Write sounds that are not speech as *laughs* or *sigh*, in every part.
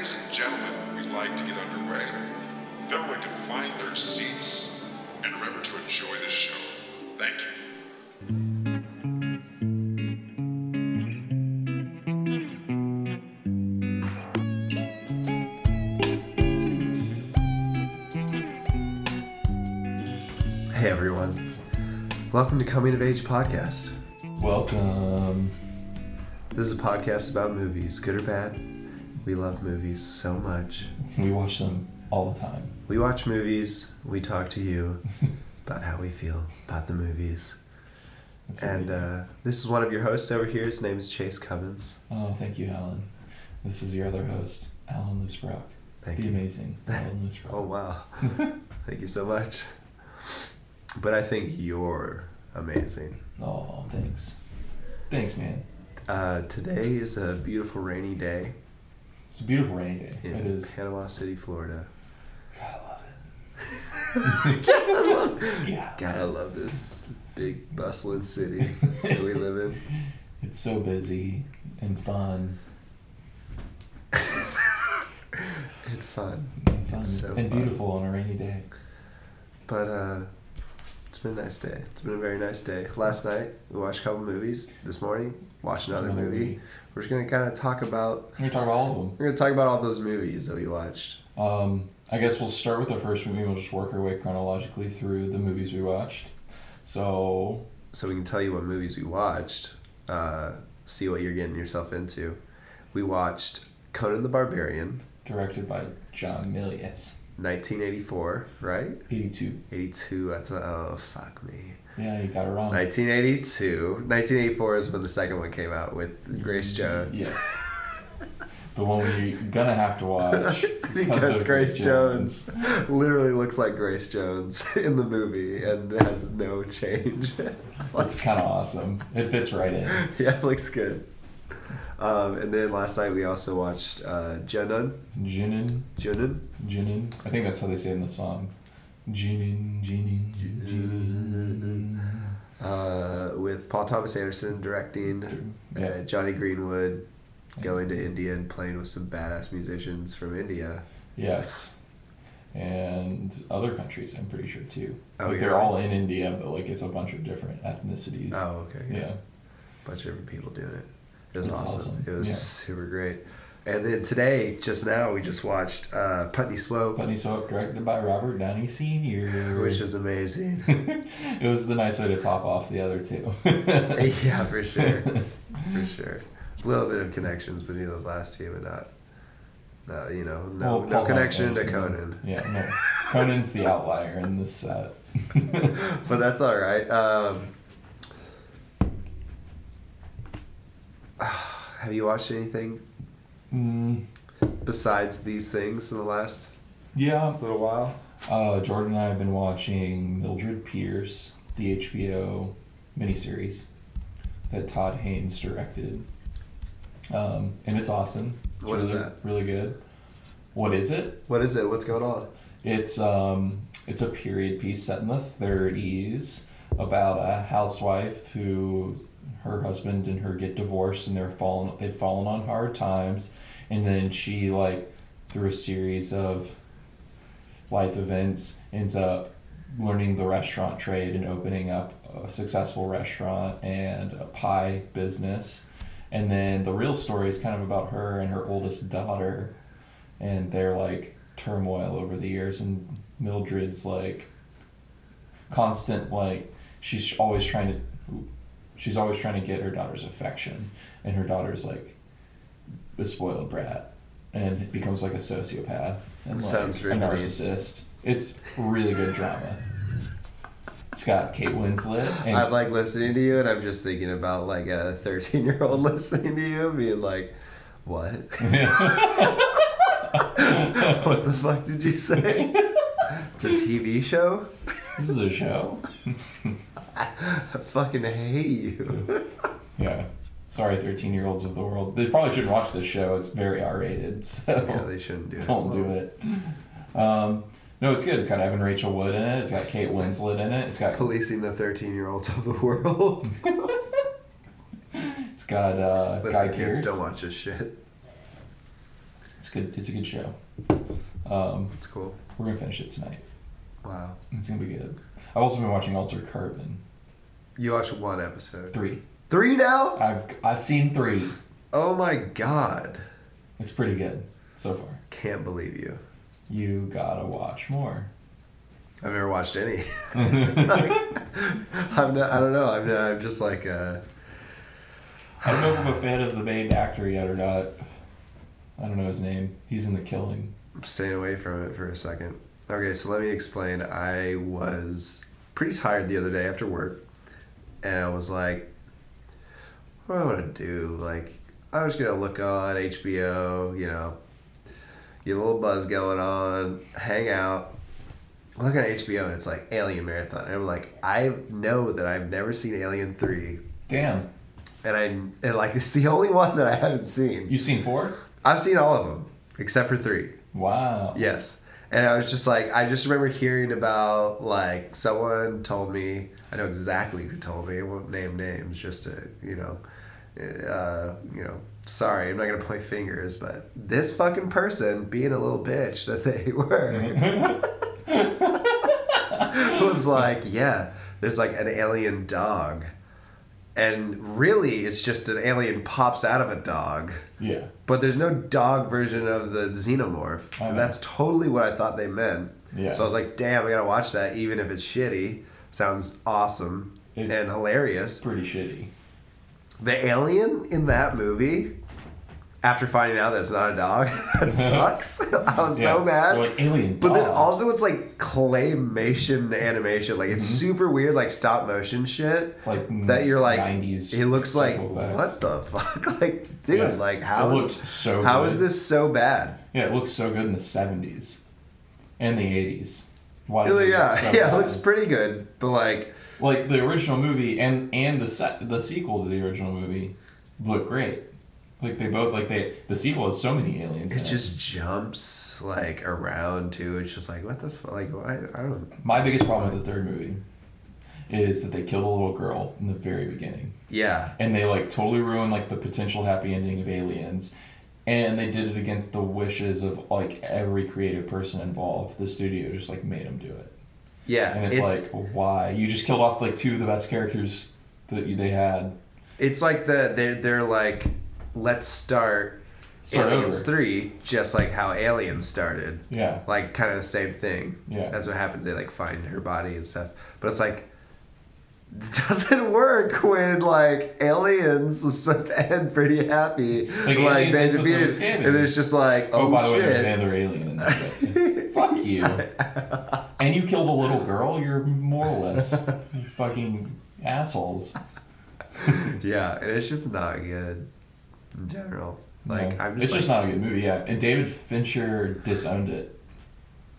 Ladies and gentlemen, we'd like to get underway. If everyone can find their seats and remember to enjoy the show. Thank you. Hey everyone, welcome to Coming of Age Podcast. Welcome. This is a podcast about movies, good or bad. We love movies so much. We watch them all the time. We watch movies, we talk to you *laughs* about how we feel about the movies. That's And uh, this is one of your hosts over here. His name is Chase Cummins. oh, thank you, Alan. This is your other host, Alan Loosbrock. Thank the you. amazing *laughs* Alan Loosbrock. Oh wow, *laughs* thank you so much. But I think you're amazing. Oh, thanks. Thanks, man. Uh, today is a beautiful rainy day It's a beautiful rainy day. in It is. Panama City, Florida. Gotta love it. *laughs* *laughs* Yeah. God, I love this big bustling city that we live in. *laughs* It's so busy and fun. and fun. And fun. It's so and fun. beautiful on a rainy day. But uh, been a nice day. It's been a very nice day. Last night we watched a couple movies. This morning watched another, Another movie. movie. We're just gonna kind of talk about. We're to talk about all of them. We're gonna talk about all those movies that we watched. Um, I guess we'll start with the first movie. We'll just work our way chronologically through the movies we watched. So, so we can tell you what movies we watched. Uh, see what you're getting yourself into. We watched Conan the Barbarian, directed by John Milius. 1984, right? 82. 82. I thought, oh fuck me. Yeah, you got it wrong. 1982. 1984 is when the second one came out with Grace Jones. Yes. The one we're gonna have to watch. *laughs* because of Grace Jones literally looks like Grace Jones *laughs* in the movie and has no change. It's kind of awesome. It fits right in. *laughs* yeah, it looks good. Um, and then last night we also watched uh, Junon. Jinin. Junon? Jinin. I think that's how they say it in the song. Jinin, Jinin, Jinin. Uh, with Paul Thomas Anderson directing, Yeah. uh, Jonny Greenwood going to India and playing with some badass musicians from India. Yes. And other countries, I'm pretty sure too. Oh, like you're they're all in India, but like it's a bunch of different ethnicities. Oh, okay. Yeah. bunch of different people doing it. It was awesome. awesome. It was Yeah. super great. And then today, just now, we just watched uh, Putney Swope, Putney Swope, directed by Robert Downey Sr. which was amazing. *laughs* it was the nice way to top off the other two. *laughs* yeah, for sure, *laughs* for sure. A little bit of connections between those last two, but not, no, you know, no, Well, no connection to Conan. Yeah, no. Conan's the outlier in this set. but that's all right. Um, *sighs* have you watched anything Mm, besides these things in the last yeah, little while? uh, Jordan and I have been watching Mildred Pierce, the HBO miniseries that Todd Haynes directed. Um, and it's awesome. It's What is really, that? Really good. What is it? What is it? What's going on? It's um it's a period piece set in the 30s about a housewife who her husband and her get divorced and they're fallen they've fallen on hard times. And then she like through a series of life events ends up learning the restaurant trade and opening up a successful restaurant and a pie business. And then the real story is kind of about her and her oldest daughter and their like turmoil over the years. And Mildred's like constant like she's always trying to she's always trying to get her daughter's affection and her daughter's like a spoiled brat and becomes like a sociopath and like Sounds a mean. narcissist it's really good drama it's got Kate Winslet and I'm like listening to you, and I'm just thinking about like a 13 year old *laughs* listening to you, being like, "What? *laughs* what the fuck did you say? *laughs* It's a TV show? this is a show *laughs* I fucking hate you." yeah sorry 13 year olds of the world they probably shouldn't watch this show it's very r-rated *laughs* so yeah, they shouldn't do it. Don't do it. Um, no, it's good. It's got Evan Rachel Wood in it. It's got Kate Winslet in it. It's got Policing the 13 year olds of the world. *laughs* it's got uh, Guy Listen, kids, Pearce. don't watch this shit. It's good. It's a good show. Um, It's cool. we're gonna finish it tonight. Wow. It's gonna be good. I've also been watching Altered Carbon You watched one episode. three. Three now? I've I've seen three. Oh my god. It's pretty good so far. Can't believe you. You gotta watch more. I've never watched any. *laughs* *laughs* I'm not, I don't know. I'm, not, I'm just like, uh, I don't know if I'm a fan of the main actor yet or not. I don't know his name. He's in The Killing. I'm staying away from it for a second. Okay, so let me explain. I was pretty tired the other day after work, and I was like, what do I want to do? Like, I was going to look on HBO, you know, get a little buzz going on, hang out. Look at HBO, and it's like Alien Marathon. And I'm like, I know that I've never seen Alien 3, Damn. and I, and like, it's the only one that I haven't seen. You've seen four? I've seen all of them, except for 3. Wow. Yes. And I was just like, I just remember hearing about, like, someone told me, I know exactly who told me, I won't name names just to, you know, uh, you know, sorry, I'm not to point fingers, but this fucking person being a little bitch that they *laughs* were *laughs* *laughs* was like, yeah, there's like an alien dog. And really, it's just an alien pops out of a dog. yeah. But there's no dog version of the xenomorph. And that's totally what I thought they meant. Yeah. So I was like, damn, I gotta watch that, even if it's shitty. Sounds awesome It's- and hilarious. Pretty shitty. The alien in that movie, after finding out that it's not a dog, *laughs* that uh-huh. sucks. *laughs* I was so mad. Like alien. But then also it's like claymation animation, like it's mm-hmm. super weird, like stop motion shit. It's like that you're like, 90s it looks like effects. what the fuck, *laughs* like dude, Yeah. like how is so how is this so bad? Yeah, it looks so good in the seventies and the eighties. Why does it Really, yeah, so yeah, it looks pretty good, but like, like the original movie and and the set the sequel to the original movie look great. Like they both like they the sequel has so many aliens. it just jumps like around too. It's just like what the fuck, like why? I don't. My biggest problem with the third movie is that they killed a little girl in the very beginning. Yeah, And they like totally ruin like the potential happy ending of aliens. And they did it against the wishes of like every creative person involved. The studio just like made them do it. yeah. And it's, like, why? You just killed off like two of the best characters that you, they had. it's like the they're they're like, let's start, Start Aliens over. three, just like how Aliens started. Yeah. Like kind of the same thing. Yeah. That's what happens. They like find her body and stuff, but it's like. It *laughs* doesn't work when like aliens was supposed to end pretty happy. Like, Like, they ends with them defeated, and it's just like, Oh, oh, by the way, there's another alien in. *laughs* Fuck you. *laughs* And you killed a little girl, you're moralist. you fucking assholes. Yeah, and it's just not good in general. Like No, I'm it's just, just not a good movie, yeah. And David Fincher disowned it.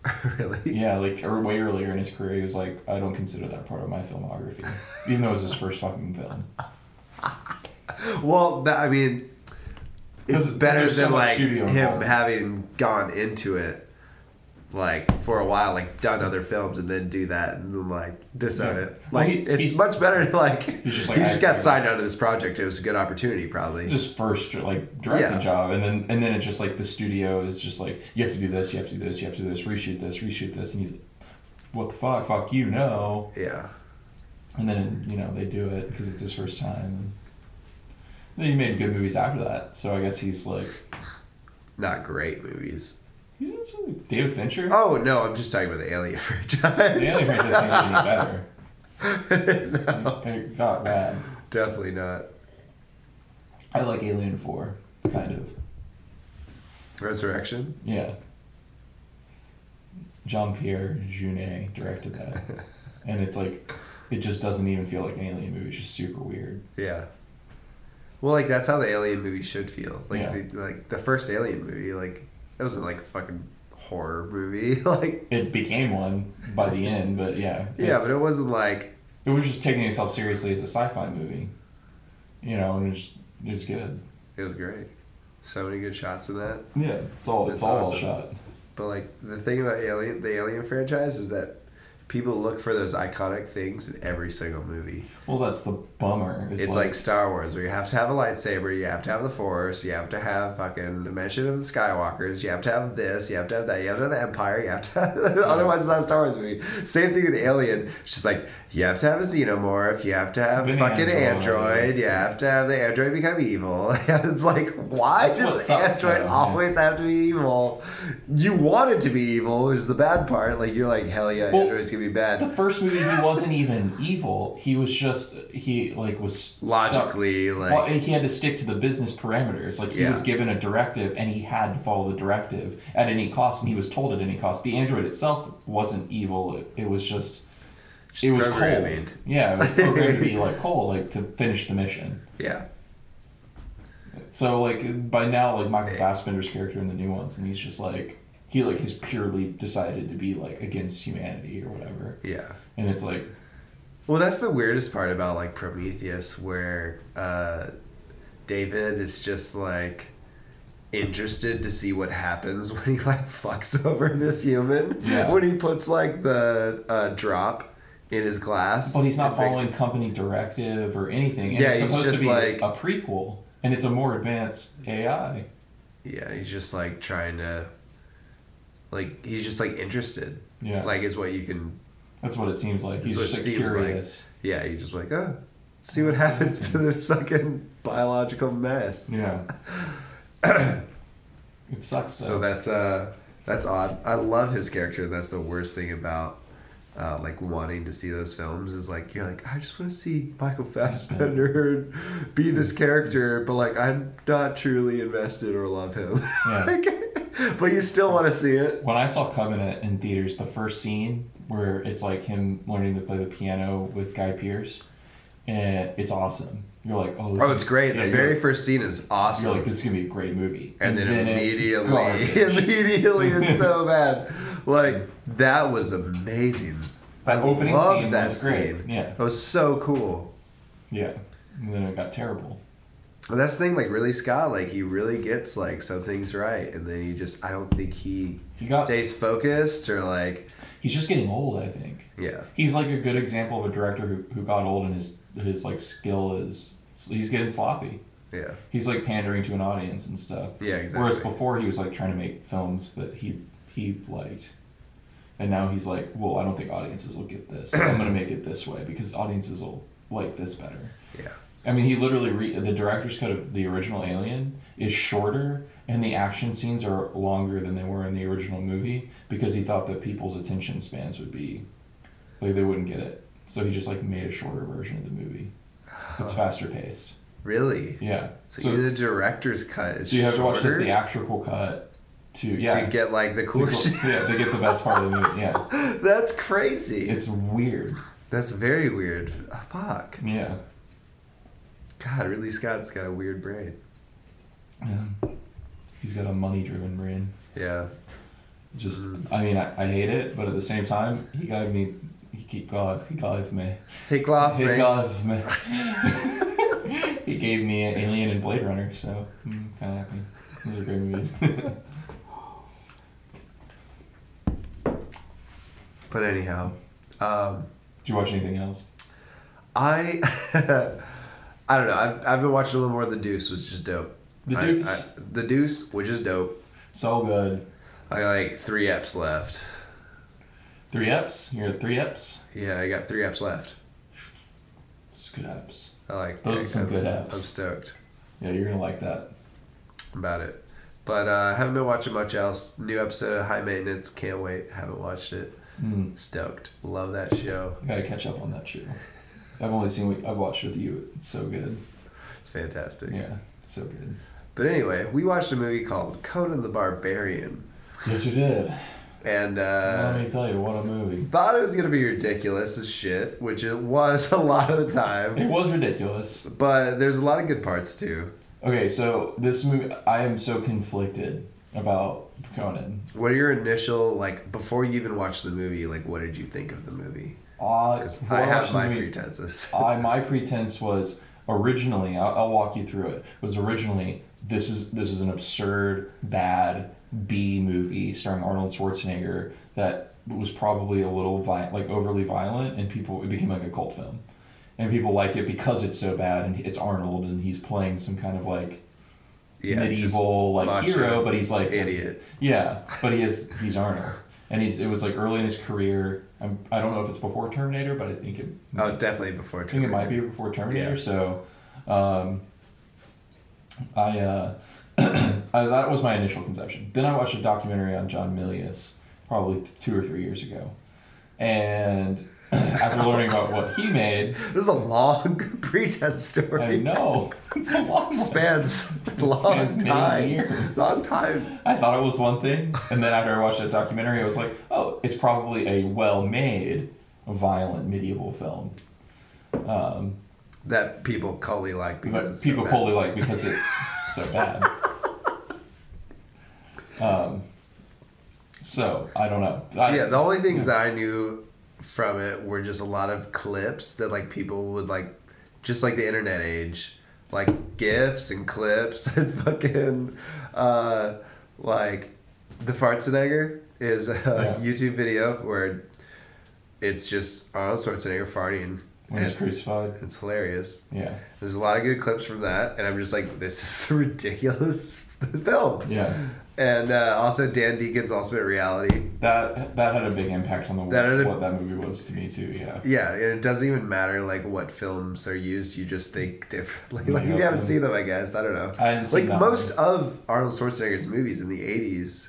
*laughs* really. Yeah, like or way earlier in his career, he was like, I don't consider that part of my filmography, even though it was his first fucking film. *laughs* Well, that, I mean, it's better there's so than like him involved. having gone into it like for a while, like done other films and then do that and then like disown Yeah. it. Well, Like he- it's much better. to, Like He's just like, he just got signed onto this project. It was a good opportunity, probably. just first like directing Yeah. job, and then and then it's just like the studio is just like you have to do this, you have to do this, you have to do this, reshoot this, reshoot this, and he's, like, what the fuck, fuck you, no. yeah. And then you know they do it because it's his first time. And then he made good movies after that, so I guess he's like Not great movies. He's in some David Fincher. Oh no, I'm just talking about the Alien *laughs* franchise. the Alien franchise any better. *laughs* no, It got bad. definitely not. I like Alien Four, kind of. Resurrection. Yeah. Jean Pierre Jeunet directed that. *laughs* and it's like, it just doesn't even feel like an alien movie. It's just super weird. Yeah. Well, like that's how the Alien movie should feel. Like, Yeah. the, like the first Alien movie, like that wasn't like a fucking horror movie. *laughs* like, It became one by the end, but yeah. yeah, but it wasn't like it was just taking itself seriously as a sci-fi movie. You know, and it's it was good. it was great. So many good shots in that. Yeah, it's all it's, It's all awesome. shot. But like the thing about Alien, the Alien franchise is that people look for those iconic things in every single movie. Well, that's the bummer. It's like, Star Wars, where you have to have a lightsaber, you have to have the Force, you have to have fucking the mention of the Skywalkers, you have to have this, you have to have that, you have to have the Empire, you have to. Have, otherwise, it's not a Star Wars movie. Same thing with Alien. It's just like you have to have a xenomorph, you have to have An fucking android. android, you have to have the android become evil. it's like why That's does android always have to be evil? You want it to be evil, is the bad part. Like you're like hell yeah, Well, android's gonna be bad. the first movie. He wasn't even evil. He was just he like was stuck- Logically, like well, he had to stick to the business parameters. Like he was given a directive, and he had to follow the directive at any cost, and he was told at any cost. The android itself wasn't evil. It, it was just just it was cold. Yeah, it was *laughs* programmed to be like cold, like to finish the mission. Yeah. So like by now, like Michael Fassbender's character in the new ones, and he's just like he like has purely decided to be like against humanity or whatever, Yeah. and it's like Well, that's the weirdest part about like Prometheus, where uh, David is just like interested to see what happens *laughs* when he like fucks over this human. Yeah. When he puts like the uh, drop in his glass. But he's not following it- company directive or anything. And Yeah, it's he's supposed just to be like- a prequel, and it's a more advanced AI. Yeah, he's just like trying to. Like he's just like interested. Yeah, Like is what you can. That's what it seems like. He's just like seems like. curious. Yeah, you just like oh, see what happens to this fucking biological mess. Yeah. *coughs* it sucks. Though. So that's uh that's odd. I love his character. That's the worst thing about uh, like wanting to see those films is like you're like I just want to see Michael Fassbender *laughs* be this character, but like I'm not truly invested or love him. Yeah. *laughs* Like, but you still want to see it. when I saw Covenant in theaters, the first scene where it's like him learning to play the piano with Guy Pearce, and it's awesome. You're like, oh, this Oh, is- it's great. yeah, the very like- first scene is awesome. You're like, this is gonna be a great movie, and then, it's immediately, *laughs* immediately is so *laughs* bad. Like that was amazing. That I opening loved scene that was great. scene. Yeah. It was so cool. yeah, and then it got terrible. And that's the thing, like Ridley Scott, like he really gets like some things right, and then he just I don't think he He got- stays focused or like He's just getting old, I think. yeah He's like a good example of a director who, who got old and his his like skill is he's getting sloppy. yeah He's like pandering to an audience and stuff. yeah exactly. Whereas before he was like trying to make films that he he liked. And now he's like, well, I don't think audiences will get this. So I'm gonna make it this way because audiences will like this better. yeah I mean, he literally re- the director's cut of the original Alien is shorter, and the action scenes are longer than they were in the original movie because he thought that people's attention spans would be like they wouldn't get it. So he just like made a shorter version of the movie. It's faster paced. really. Yeah. So, So, even the director's cut is so you have to watch the theatrical cut to yeah to get like the cool shit. yeah they get the best part of the movie. Yeah, *laughs* That's crazy. it's weird. That's very weird. Ah, fuck. Yeah. God, Ridley Scott's got a weird brain. yeah. He's got a money driven brain. Yeah. Just, Mhm. I mean, I, I hate it, but at the same time, he gave me, he keep God, he gave me, Hey, Gloff, he man. gave me, he gave me *laughs* Alien and Blade Runner, so I'm kind of happy. Those are great movies. *laughs* But anyhow, um, Did you watch anything else? I *laughs* I don't know. I've, I've been watching a little more of The Deuce, which is dope. The I- Deuce? I- the Deuce, which is dope. So good. I got like three eps left. Three eps. You're at three eps. Yeah, I got three eps left. It's good eps. I like Those I- are some I'm- good eps. I'm stoked Yeah, you're gonna like that. about it. But uh, I haven't been watching much else. New episode of High Maintenance. Can't wait. Haven't watched it. Mm. Stoked. Love that show. I gotta catch up on that show. I've only seen what I've watched with you. It's so good. It's fantastic. Yeah, it's so good. But anyway, we watched a movie called Conan the Barbarian. Yes, we did. And Let uh, me tell you, what a movie. thought it was going to be ridiculous as shit, which it was *laughs* a lot of the time. It was ridiculous. But there's a lot of good parts too. Okay, so this movie, I am so conflicted about Conan. What are your initial like before you even watched the movie? Like, what did you think of the movie? Uh, I have my movie- pretenses. I my *laughs* pretense was originally I'll, I'll walk you through it. Was originally this is this is an absurd bad B movie starring Arnold Schwarzenegger that was probably a little vi- like overly violent and people it became like a cult film. and people like it because it's so bad, and it's Arnold, and he's playing some kind of like Yeah, medieval like hero, but he's like idiot. Yeah, *laughs* but he is he's Arnold, and he's it was like early in his career. I'm, I don't know if it's before Terminator, but I think it. Oh, it's definitely before. I think it might be before Terminator. Yeah. So, um, I, uh, *clears throat* I that was my initial conception. Then I watched a documentary on John Milius probably two or three years ago, and *clears throat* after learning about what he made, *laughs* This is a long *laughs* pretense story. I know *laughs* it's a long. Spans long Spans time. years. Long time. I thought it was one thing, and then after I watched that documentary, I was like, oh, it's probably a well-made, violent medieval film. Um, That people cully like because but people so bad. totally like because it's so bad. *laughs* Um, so I don't know. So, yeah, the only things that I knew from it were just a lot of clips that like people would like, just like the internet age, like gifs and clips *laughs* and fucking, uh, like the Fartzenegger is a Yeah. YouTube video where it's just Arnold Schwarzenegger farting. When and he's crucified. it's hilarious. Yeah, There's a lot of good clips from that, and I'm just like, this is a *laughs* ridiculous film. yeah. And uh, also Dan Deacon's Ultimate Reality. That that had a big impact on the That had a- what that movie was to me too. Yeah. Yeah, and it doesn't even matter like what films are used. You just think differently. *laughs* Like Yeah, you haven't yeah. seen them, I guess. I don't know. I Like most one. of Arnold Schwarzenegger's movies in the '80s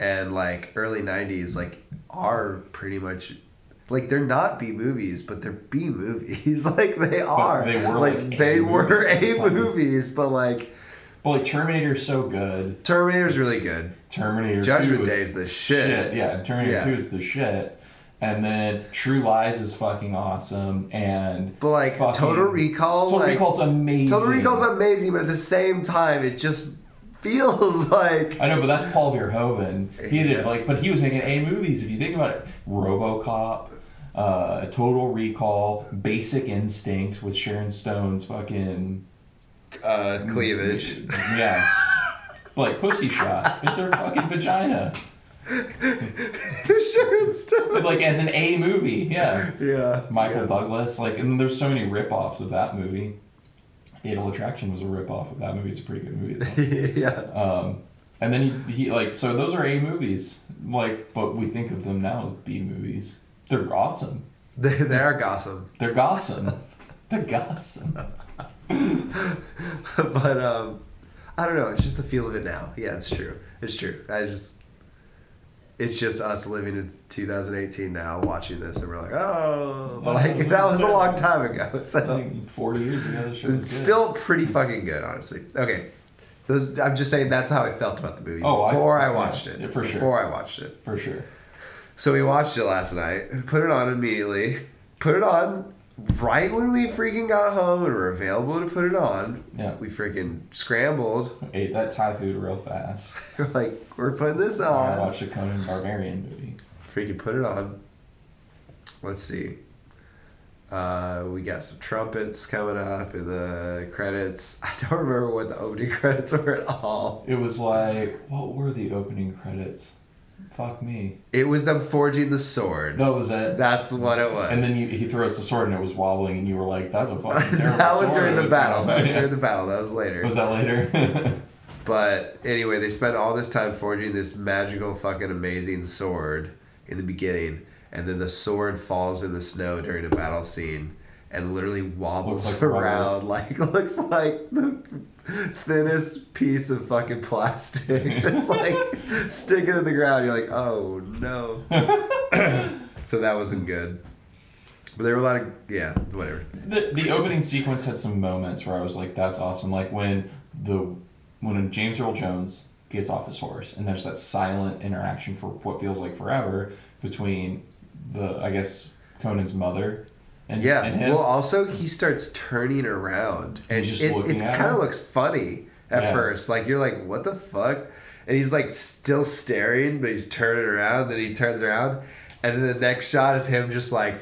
and like early '90s, like are pretty much like they're not B movies, but they're B movies. *laughs* like they are. they were, like, like, they were A movies, but like But like Terminator's so good. Terminator's really good. Terminator Judgment Day is the shit. Yeah, Terminator Yeah. 2 is the shit. And then True Lies is fucking awesome. And But like fucking- Total Recall, Total like, Recall's amazing. Total Recall's amazing, but at the same time, it just *laughs* feels like I know, but that's Paul Verhoeven. He did Yeah. like, but he was making A movies. If you think about it, RoboCop, uh, a Total Recall, Basic Instinct with Sharon Stone's fucking uh, cleavage. *laughs* Yeah, like Pussy Shot. It's her fucking vagina. *laughs* it's still. Like as an A movie, yeah. yeah. Michael yeah. Douglas, like, and there's so many rip-offs of that movie. Fatal Attraction was a rip-off of that movie. It's a pretty good movie. *laughs* Yeah. Um, and then he, he like so those are A movies, like, but we think of them now as B movies. They're awesome. They, they are gossip. They're awesome. They're awesome. *laughs* but um, I don't know. It's just the feel of it now. Yeah, it's true. It's true. I just. It's just us living in 2018 now, watching this, and we're like, oh, but like that was a long time ago. *laughs* I So think Forty years ago, the show was it's good. still pretty fucking good, honestly. Okay, those. I'm just saying that's how I felt about the movie Oh, before I, yeah, watched it. yeah, for sure. Before I watched it. for sure. So we watched it last night. Put it on immediately. Put it on right when we freaking got home and were available to put it on. Yeah. We freaking scrambled. Ate that Thai food real fast. We're *laughs* like, we're putting this I on. watched a Conan Barbarian movie. Freaking put it on. Let's see. Uh, we got some trumpets coming up in the credits. *laughs* I don't remember what the opening *laughs* credits were at all. It was like, what were the opening credits? Fuck me. It was them forging the sword. That was it. That's what it was. And then you, he throws the sword and it was wobbling, and you were like, "That's a fucking *laughs* terrible that was sword." during the battle. That was Yeah. during the battle. That was later. Was that later? *laughs* But anyway, they spent all this time forging this magical, fucking amazing sword in the beginning, and then the sword falls in the snow during a battle scene and literally wobbles like around like *laughs* looks like the thinnest piece of fucking plastic, *laughs* just like sticking to the ground. You're like, oh no. *coughs* so that wasn't good. But there were a lot of yeah, whatever. the the opening sequence had some moments where I was like, "That's awesome!" Like when the when James Earl Jones gets off his horse, and there's that silent interaction for what feels like forever between the I guess Conan's mother and Yeah. and. Well, also he starts turning around, and it, it kind of looks funny at Yeah. first. Like you're like, what the fuck? And he's like still staring, but he's turning around. Then he turns around, and then the next shot is him just like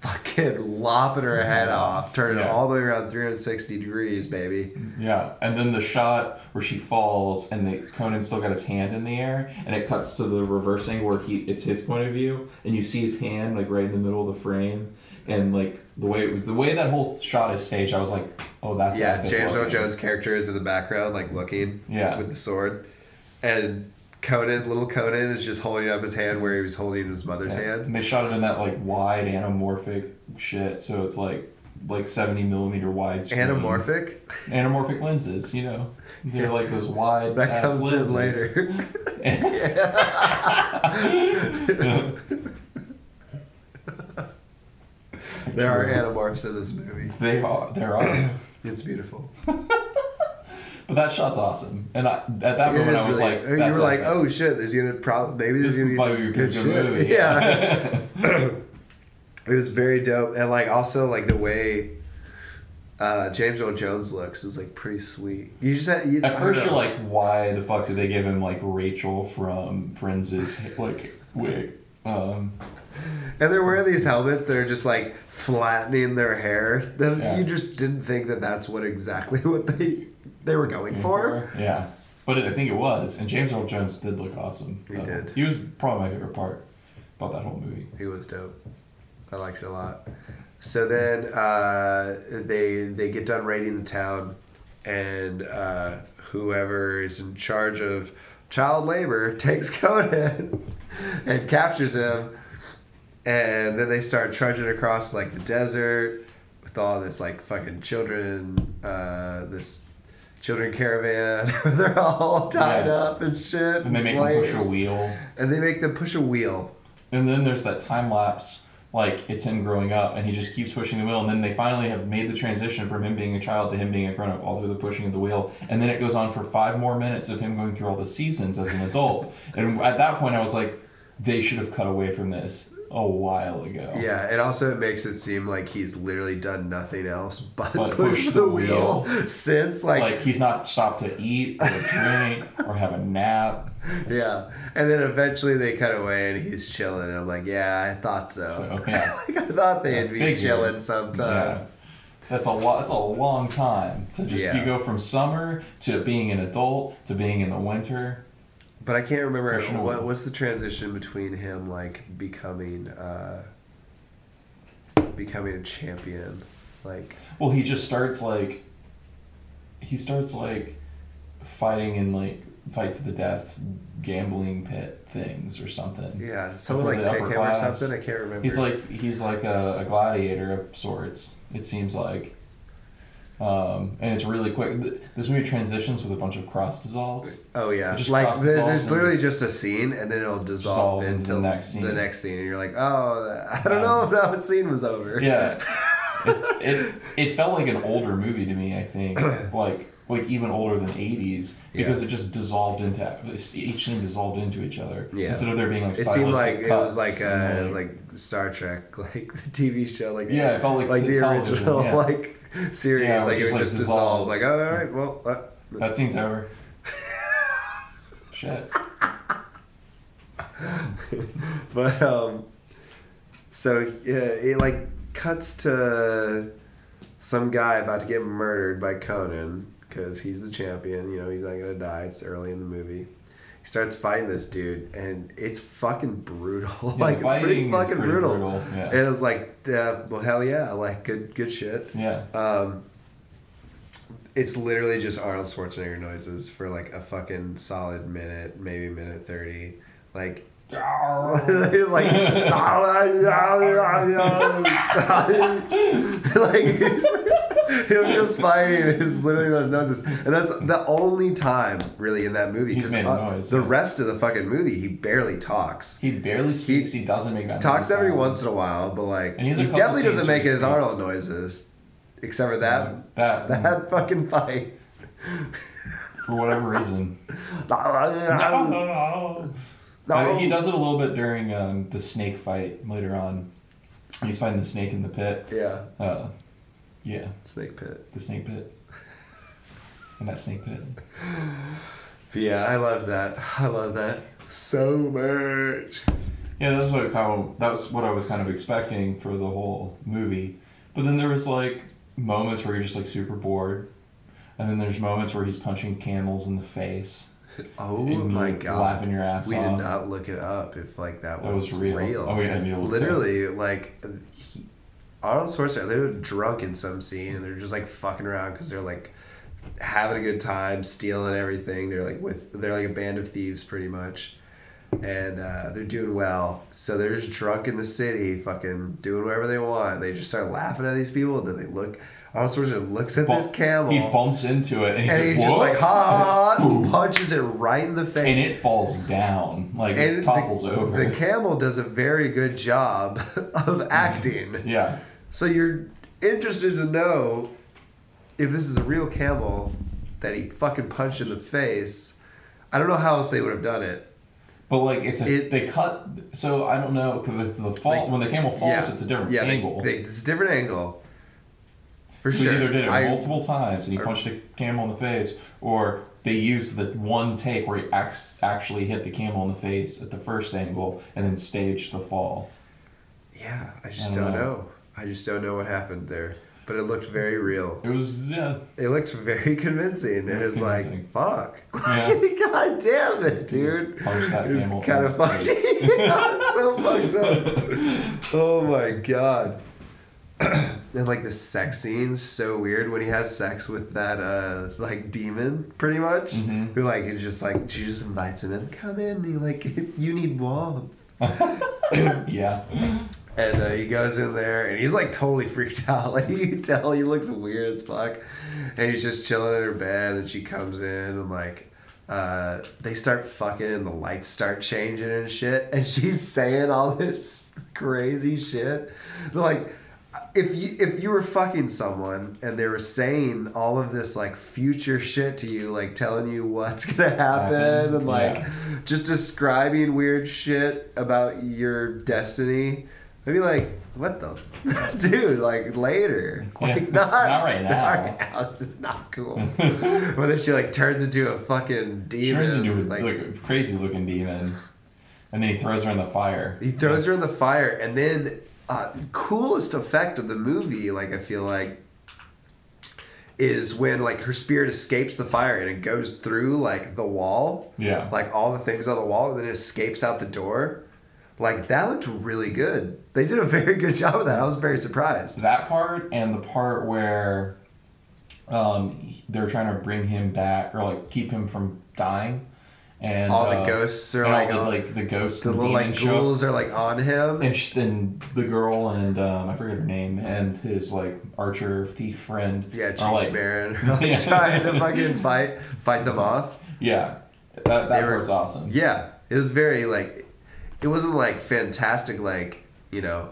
fucking lopping her head off, turning Yeah. all the way around 360 degrees, baby. Yeah, and then the shot where she falls and the Conan still got his hand in the air, and it cuts to the reversing where he it's his point of view, and you see his hand like right in the middle of the frame, and like the way the way that whole shot is staged, I was like, oh, that's yeah, James Earl. Jones' character is in the background, like looking Yeah. with the sword, and Conan, little Conan, is just holding up his hand where he was holding his mother's Yeah. hand. And they shot it in that like wide anamorphic shit, so it's like like seventy millimeter wide. screen. Anamorphic. Anamorphic lenses, you know, they're like those *laughs* wide. That comes in lenses. later. *laughs* *laughs* there are anamorphs in this movie. They are. There are. *coughs* It's beautiful. *laughs* but that shot's awesome, and I, at that moment I was really- like, you were like, epic. oh shit, there's gonna probably maybe there's gonna be some good, shit. movie, Yeah. yeah. *laughs* *coughs* it was very dope, and like also like the way uh, James Earl Jones looks is like pretty sweet. You just had, you, At first, you're like, why the fuck did they give him like Rachel from Friends' like wig? Um, and they're wearing these helmets that are just like flattening their hair. Then Yeah. you just didn't think that that's what exactly *laughs* what they they were going for. Yeah, but it, I think it was, and James Earl Jones did look awesome. He Uh, did. He was probably my favorite part about that whole movie. He was dope. I liked it a lot. So then uh, they they get done raiding the town, and uh, whoever is in charge of child labor *laughs* takes Conan and captures him, and then they start trudging across like the desert with all this like fucking children, uh, this children caravan. *laughs* They're all tied Yeah. up and shit. And they make him push a wheel. And they make them push a wheel. And then there's that time lapse, like it's him growing up, and he just keeps pushing the wheel. And then they finally have made the transition from him being a child to him being a grown up, all through the pushing of the wheel. And then it goes on for five more minutes of him going through all the seasons as an adult. *laughs* and at that point, I was like, they should have cut away from this a while ago. Yeah, and also it makes it seem like he's literally done nothing else *laughs* but, But push, the, wheel, since like, Like, he's not stopped to eat or *laughs* drink or have a nap. yeah, and then eventually they cut away and he's chilling and I'm like, yeah, I thought so. So, *laughs* yeah. like, I thought they'd be Figured. chilling sometime. Yeah. That's a lot. That's a long time to just Yeah. you go from summer to being an adult to being in the winter. But I can't remember what what's the transition between him like becoming uh becoming a champion, like Well, he just starts like he starts like fighting in like fight to the death gambling pit things or something. yeah, someone like pick him or something. I can't remember. He's like he's like a, a gladiator of sorts. It seems like, um, and it's really quick. Th- This movie transitions with a bunch of cross dissolves. Oh yeah, like off there's literally just a scene, and then it'll dissolve, Dissolve into the next scene. the next scene, and you're like, oh, I don't know if that *laughs* scene was over. Yeah, it, *laughs* it it felt like an older movie to me. I think *clears throat* like like even older than '80s because Yeah. it just dissolved into each scene dissolved into each other. Yeah. Instead of there being like it seemed like it was like uh, and, like Star Trek, *laughs* like the TV show, like Yeah, it felt like like t- the original yeah. like *laughs* series, Yeah, like it would like, just dissolve. Like, oh, all right, well, uh, that scene's over. *laughs* Shit. *laughs* but um, so yeah, it like cuts to some guy about to get murdered by Conan because he's the champion. You know, he's not gonna die. It's early in the movie. He starts fighting this dude, and it's fucking brutal. *laughs* Yeah, like it's pretty fucking pretty brutal. brutal, yeah. And it's like, uh, well, hell yeah, like good, good shit. Yeah. Um, it's literally just Arnold Schwarzenegger noises for like a fucking solid minute, maybe minute thirty. Like *laughs* like, *laughs* like *laughs* him just fighting is literally those noises, and that's the only time really in that movie because a the yeah. rest of the fucking movie he barely talks. He barely speaks. He, doesn't make that. Talks every once in a while, but like he he definitely doesn't make he his. Arnold noises, except for that that that fucking fight. for whatever reason. *laughs* no. Uh, he does it a little bit during um, the snake fight later on. He's fighting the snake in the pit. Yeah, Uh, yeah, snake pit. the snake pit. and that snake pit. But yeah, I love that. I love that so much. Yeah, that's what kind of, that was what I was kind of expecting for the whole movie. But then there was like moments where you're just like super bored, and then there's moments where he's punching camels in the face. *laughs* Oh my god. laughing your ass we off. did not look it up if like that That was, was real. Oh, yeah, I need to look it up. Literally, like he, Arnold Schwarzenegger. They're drunk in some scene and they're just like fucking around because they're like having a good time, stealing everything. They're like with they're like a band of thieves pretty much, and uh, they're doing well. So they're just drunk in the city, fucking doing whatever they want. They just start laughing at these people. And then they look. Arnold Schwarzenegger looks at this camel. He bumps into it and he's and like, he just like ha, ha, ha punches it right in the face. and it falls down, like it topples the, over. the camel does a very good job *laughs* of acting. yeah, So you're interested to know if this is a real camel that he fucking punched in the face. I don't know how else they would have done it. but like it's a It- they cut. So I don't know because the fall Like, when the camel falls, it's a different yeah, angle. they- it's a different angle. For sure. They either did it I- multiple times and he or- punched a camel in the face, or they used the one take where he ax- actually hit the camel in the face at the first angle and then staged the fall. yeah, I just I don't don't know. know. I just don't know what happened there. But it looked very real. It was yeah. It looked very *laughs* convincing. And It was it's like, fuck. *laughs* Yeah. God damn it, dude. Punch that *laughs* It's camel. kind of fucked. so fucked up. Oh my god. *clears throat* and like the sex scenes so weird when he has sex with that uh like demon pretty much Mhm. who like is just like she just invites him in come in he like you need warmth yeah. And uh, he goes in there and he's like totally *laughs* freaked out. Like you can tell he looks weird as fuck. And he's just chilling in her bed. And she comes in and like uh, they start fucking and the lights start changing and shit. *laughs* And she's saying all this crazy shit. They're like if you if you were fucking someone and they were saying all of this like future shit to you like telling you what's *laughs* gonna happen Happen, and like yeah. just describing weird shit about your destiny I'd be like, what the, *laughs* dude? Like later, Yeah, like not, not right now. Not right now. This is not cool. *laughs* but then she like turns into a fucking demon. Turns into a, like, like, crazy looking demon, and then he throws her in the fire. he throws her in the fire, and then uh, coolest effect of the movie, like I feel like, is when like her spirit escapes the fire and it goes through like the wall, Yeah. like all the things on the wall, and then it escapes out the door. Like that looked really good. They did a very good job of that. I was very surprised. that part and the part where um, they're trying to bring him back or like keep him from dying, and all the uh, ghosts are like the, on- like the ghosts the little like ghouls are like on him. And, sh- and the girl and um, I forget her name and his like archer thief friend yeah, Cheech like are, like, *laughs* *laughs* trying to fucking fight fight them off. yeah that, that They were- awesome Yeah, it was very like, it wasn't like fantastic like you know.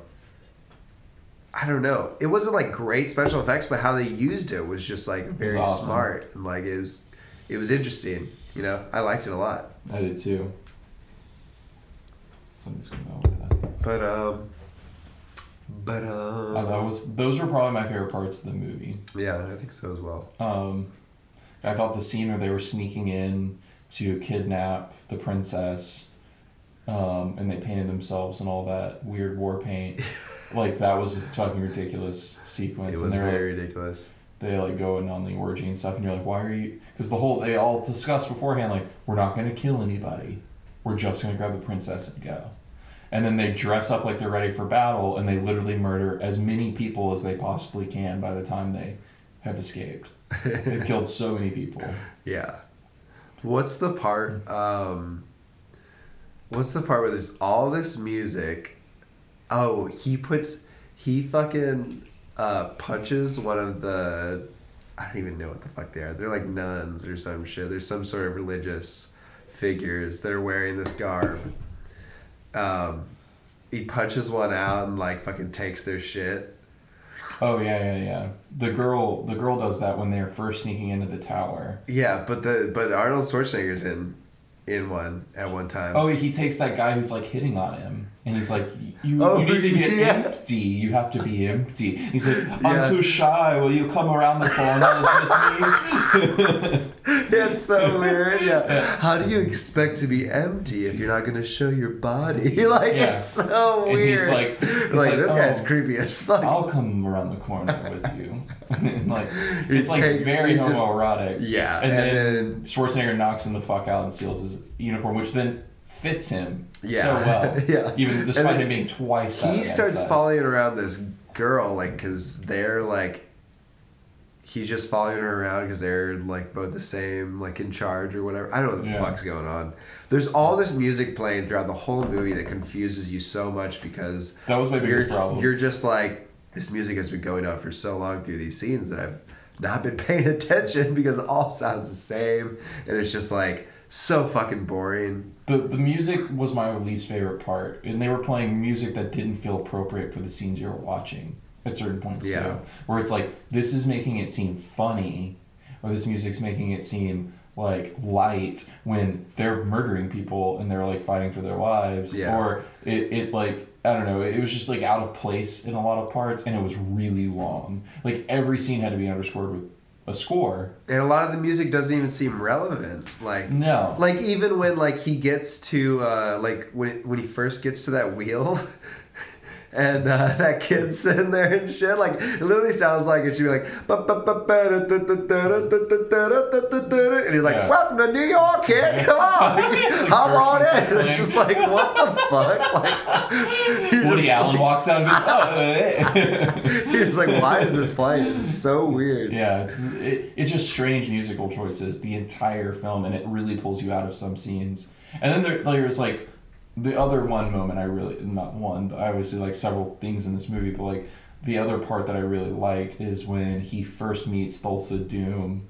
I don't know. It wasn't like great special effects, but how they used it was just like very awesome. smart and like it was, it was interesting. You know, I liked it a lot. I did too. Gonna with that. But um, but um, Uh, that was those were probably my favorite parts of the movie. yeah, I think so as well. Um, I thought the scene where they were sneaking in to kidnap the princess, um, and they painted themselves and all that weird war paint, *laughs* like that was a fucking ridiculous sequence. It and was very ridiculous. they like go in on the orgy and stuff, and you're like, why are you? Because the whole they all discussed beforehand, like we're not gonna kill anybody, we're just gonna grab the princess and go. And then they dress up like they're ready for battle, and they literally murder as many people as they possibly can by the time they have escaped. *laughs* They've killed so many people. Yeah. What's the part? Um, what's the part where there's all this music? Oh, he puts he fucking uh, punches one of the I don't even know what the fuck they are. They're like nuns or some shit. There's some sort of religious figures that are wearing this garb. Um, he punches one out and like fucking takes their shit. Oh yeah, yeah, yeah. The girl, the girl does that when they're first sneaking into the tower. Yeah, but the but Arnold Schwarzenegger's in in one at one time. Oh, he takes that guy who's like hitting on him, and he's like, "You, Oh, you need to get yeah. empty. You have to be empty." He's like, "I'm Yeah. too shy. Will you come around the corner with me?" *laughs* It's so weird. Yeah. How do you expect to be empty if you're not going to show your body? *laughs* like Yeah. it's so And he's weird. like- he's like, like, this guy's "Oh, creepy as fuck. I'll come around the corner with you. *laughs* Like it's like takes- very he just- homoerotic. yeah, And, and then, then- Schwarzenegger knocks him the fuck out and steals his uniform, which then fits him Yeah. so well. *laughs* Yeah. Even despite him being twice he starts size. following around this girl, like, cause they're like, he's just following her around because they're like both the same, like in charge or whatever. I don't know what the Yeah. fuck's going on. There's all this music playing throughout the whole movie that confuses you so much because That was my you're biggest problem. you're just like this music has been going on for so long through these scenes that I've not been *laughs* paying attention because it all sounds the same and it's just like so fucking boring. The the music was my least favorite part, and they were playing music that didn't feel appropriate for the scenes you were watching at certain points Yeah. too. Where it's like this is making it seem funny, or this music's making it seem like light when they're murdering people and they're like fighting for their lives, Yeah. or it, it like I don't know, it was just like out of place in a lot of parts, and it was really long. Like every scene had to be underscored with a score. And a lot of the music doesn't even seem relevant. Like No, like even when like he gets to uh like when when he first gets to that wheel *laughs* and uh, that kid sitting there and shit. Like it literally sounds like it should be like, and he's like, yeah. "Welcome to New York, kid. Come on, hop on in." And it's just like, what the fuck? Like, Woody Allen like, walks out. Just, oh, he's like, why is this playing? It's so weird. Yeah, it's it, it's just strange musical choices the entire film, and it really pulls you out of some scenes. And then there, there's like the other one moment I really not one, but I obviously like several things in this movie, but like the other part that I really liked is when he first meets Thulsa Doom.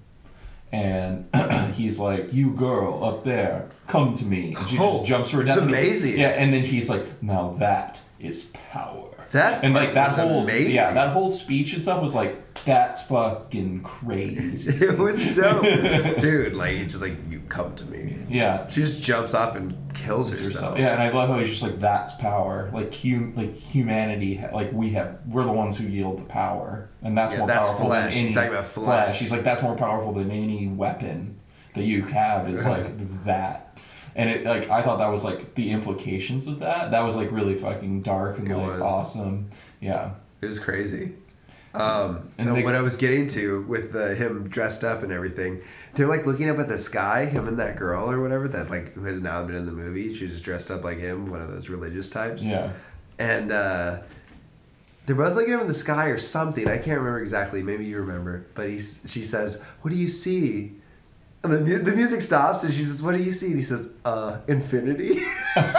And *clears throat* he's like, "You girl up there, come to me." And she Oh, just jumps right her it's amazing. Yeah, and then he's like, "Now that is power." That and like that whole amazing. yeah that whole speech and stuff was like that's fucking *laughs* crazy. it was dope *laughs* dude like he's just like come to me yeah. She just jumps up and kills herself. Yeah, and I love how he's just like that's power. Like hum, like humanity, like we have, we're the ones who yield the power, and that's Yeah, more that's powerful flesh. than any. He's talking about flesh. He's like that's more powerful than any weapon that you have. Is like *laughs* that, and it like I thought that was like the implications of that. That was like really fucking dark and It like was. awesome. Yeah. It was crazy. Um, And they- what I was getting to with the, him dressed up and everything, they're like looking up at the sky, him and that girl or whatever that like who has now been in the movie. She's just dressed up like him, one of those religious types. Yeah. And uh, they're both looking up in the sky or something. I can't remember exactly. Maybe you remember. But he, she says, "What do you see?" And the mu- the music stops, and she says, "What do you see?" And he says, "Uh, infinity." *laughs* That's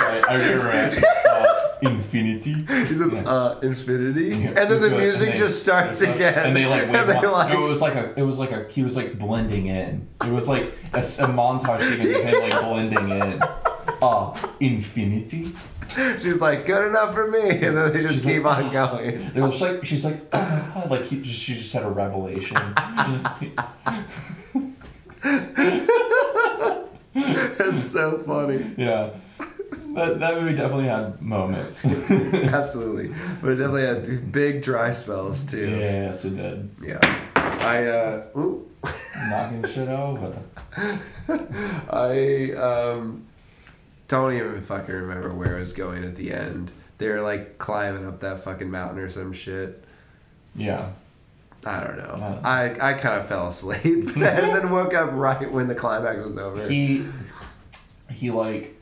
right. I remember it. *laughs* Uh, Infinity. He says, Yeah. uh, infinity, Yeah, and then the music they- just starts they- again. and they like, *laughs* and they like, no, it was like a, it was like a, he was like blending in. It was like a montage sequence of him like blending in. Ah, *laughs* infinity. she's like, good enough for me, and then they just She's keep like, on going. *laughs* It was like she's like, ah, like he just, she just had a revelation. It's so funny, yeah, that that movie definitely had moments. *laughs* absolutely. But it definitely had big dry spells too. yes, it did. Yeah. I uh, ooh. *laughs* Knocking shit over. I um, don't even fucking remember where I was going at the end. They were like climbing up that fucking mountain or some shit. Yeah. I don't know. Uh. I, I kind of fell asleep *laughs* and then woke up right when the climax was over. he he like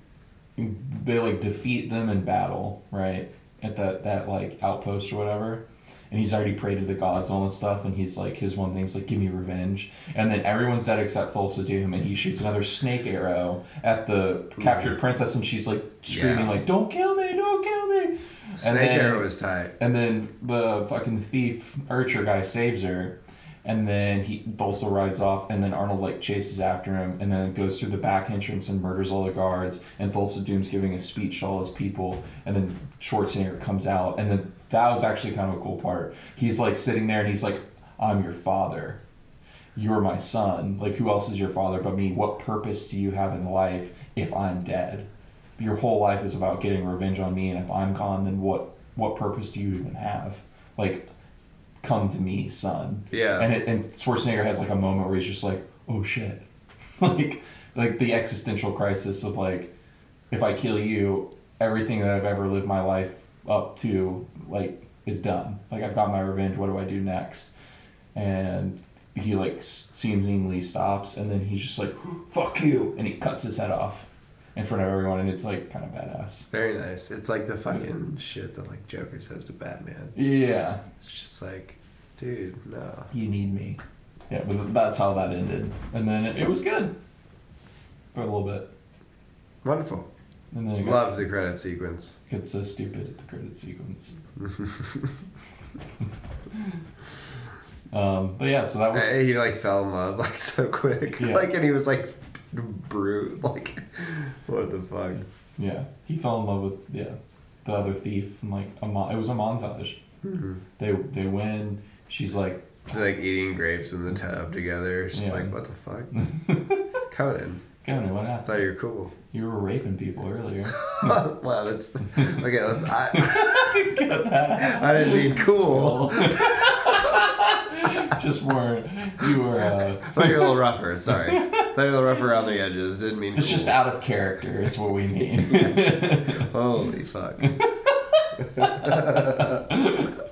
they like defeat them in battle right at that that like outpost or whatever and he's already prayed to the gods and all this stuff and he's like his one thing's like give me revenge and then everyone's dead except Thulsa Doom and he shoots another snake arrow at the captured princess and she's like screaming Yeah. like don't kill me don't kill me Snake then- arrow was tight. and then the fucking thief Archer guy saves her. And then he Thulsa rides off, and then Arnold like chases after him, and then goes through the back entrance and murders all the guards. And Thulsa Doom's giving a speech to all his people, and then Schwarzenegger comes out, and then that was actually kind of a cool part. He's like sitting there, and he's like, "I'm your father, you're my son. Like who else is your father but me? What purpose do you have in life if I'm dead? Your whole life is about getting revenge on me, and if I'm gone, then what what purpose do you even have? Like, come to me, son. Yeah. And it, and Schwarzenegger has like a moment where he's just like, oh shit, *laughs* like like the existential crisis of like, if I kill you, everything that I've ever lived my life up to like is done. Like I've got my revenge. What do I do next? And he like seemingly stops, and then he's just like, "Fuck you," and he cuts his head off. In front of everyone, and it's like kind of badass. Very nice. It's like the fucking shit that like Joker says to Batman. Yeah, It's just like, dude, no. you need me. Yeah, but that's how that ended, and then it, it was good for a little bit, Wonderful. and then it got, the credit sequence. gets so stupid at the credit sequence. *laughs* Um, but yeah, so that was he like fell in love like so quick. Yeah. *laughs* Like and he was like brute. Like what the fuck? yeah. He fell in love with yeah the other thief, and like a mo- it was a montage. Mhm. They they win. She's like, They're like eating grapes in the tub together. She's Yeah. like what the fuck? *laughs* Conan, Conan, what I happened? thought you were cool. You were raping people earlier. *laughs* *laughs* wow, that's okay. That's, I, Get that. I didn't mean cool. *laughs* Just weren't. You were. Uh, were a little rougher. Sorry, I thought you were a little rougher around the edges. Didn't mean. it's cool. just out of character. Is what we mean. *laughs* Holy fuck. *laughs*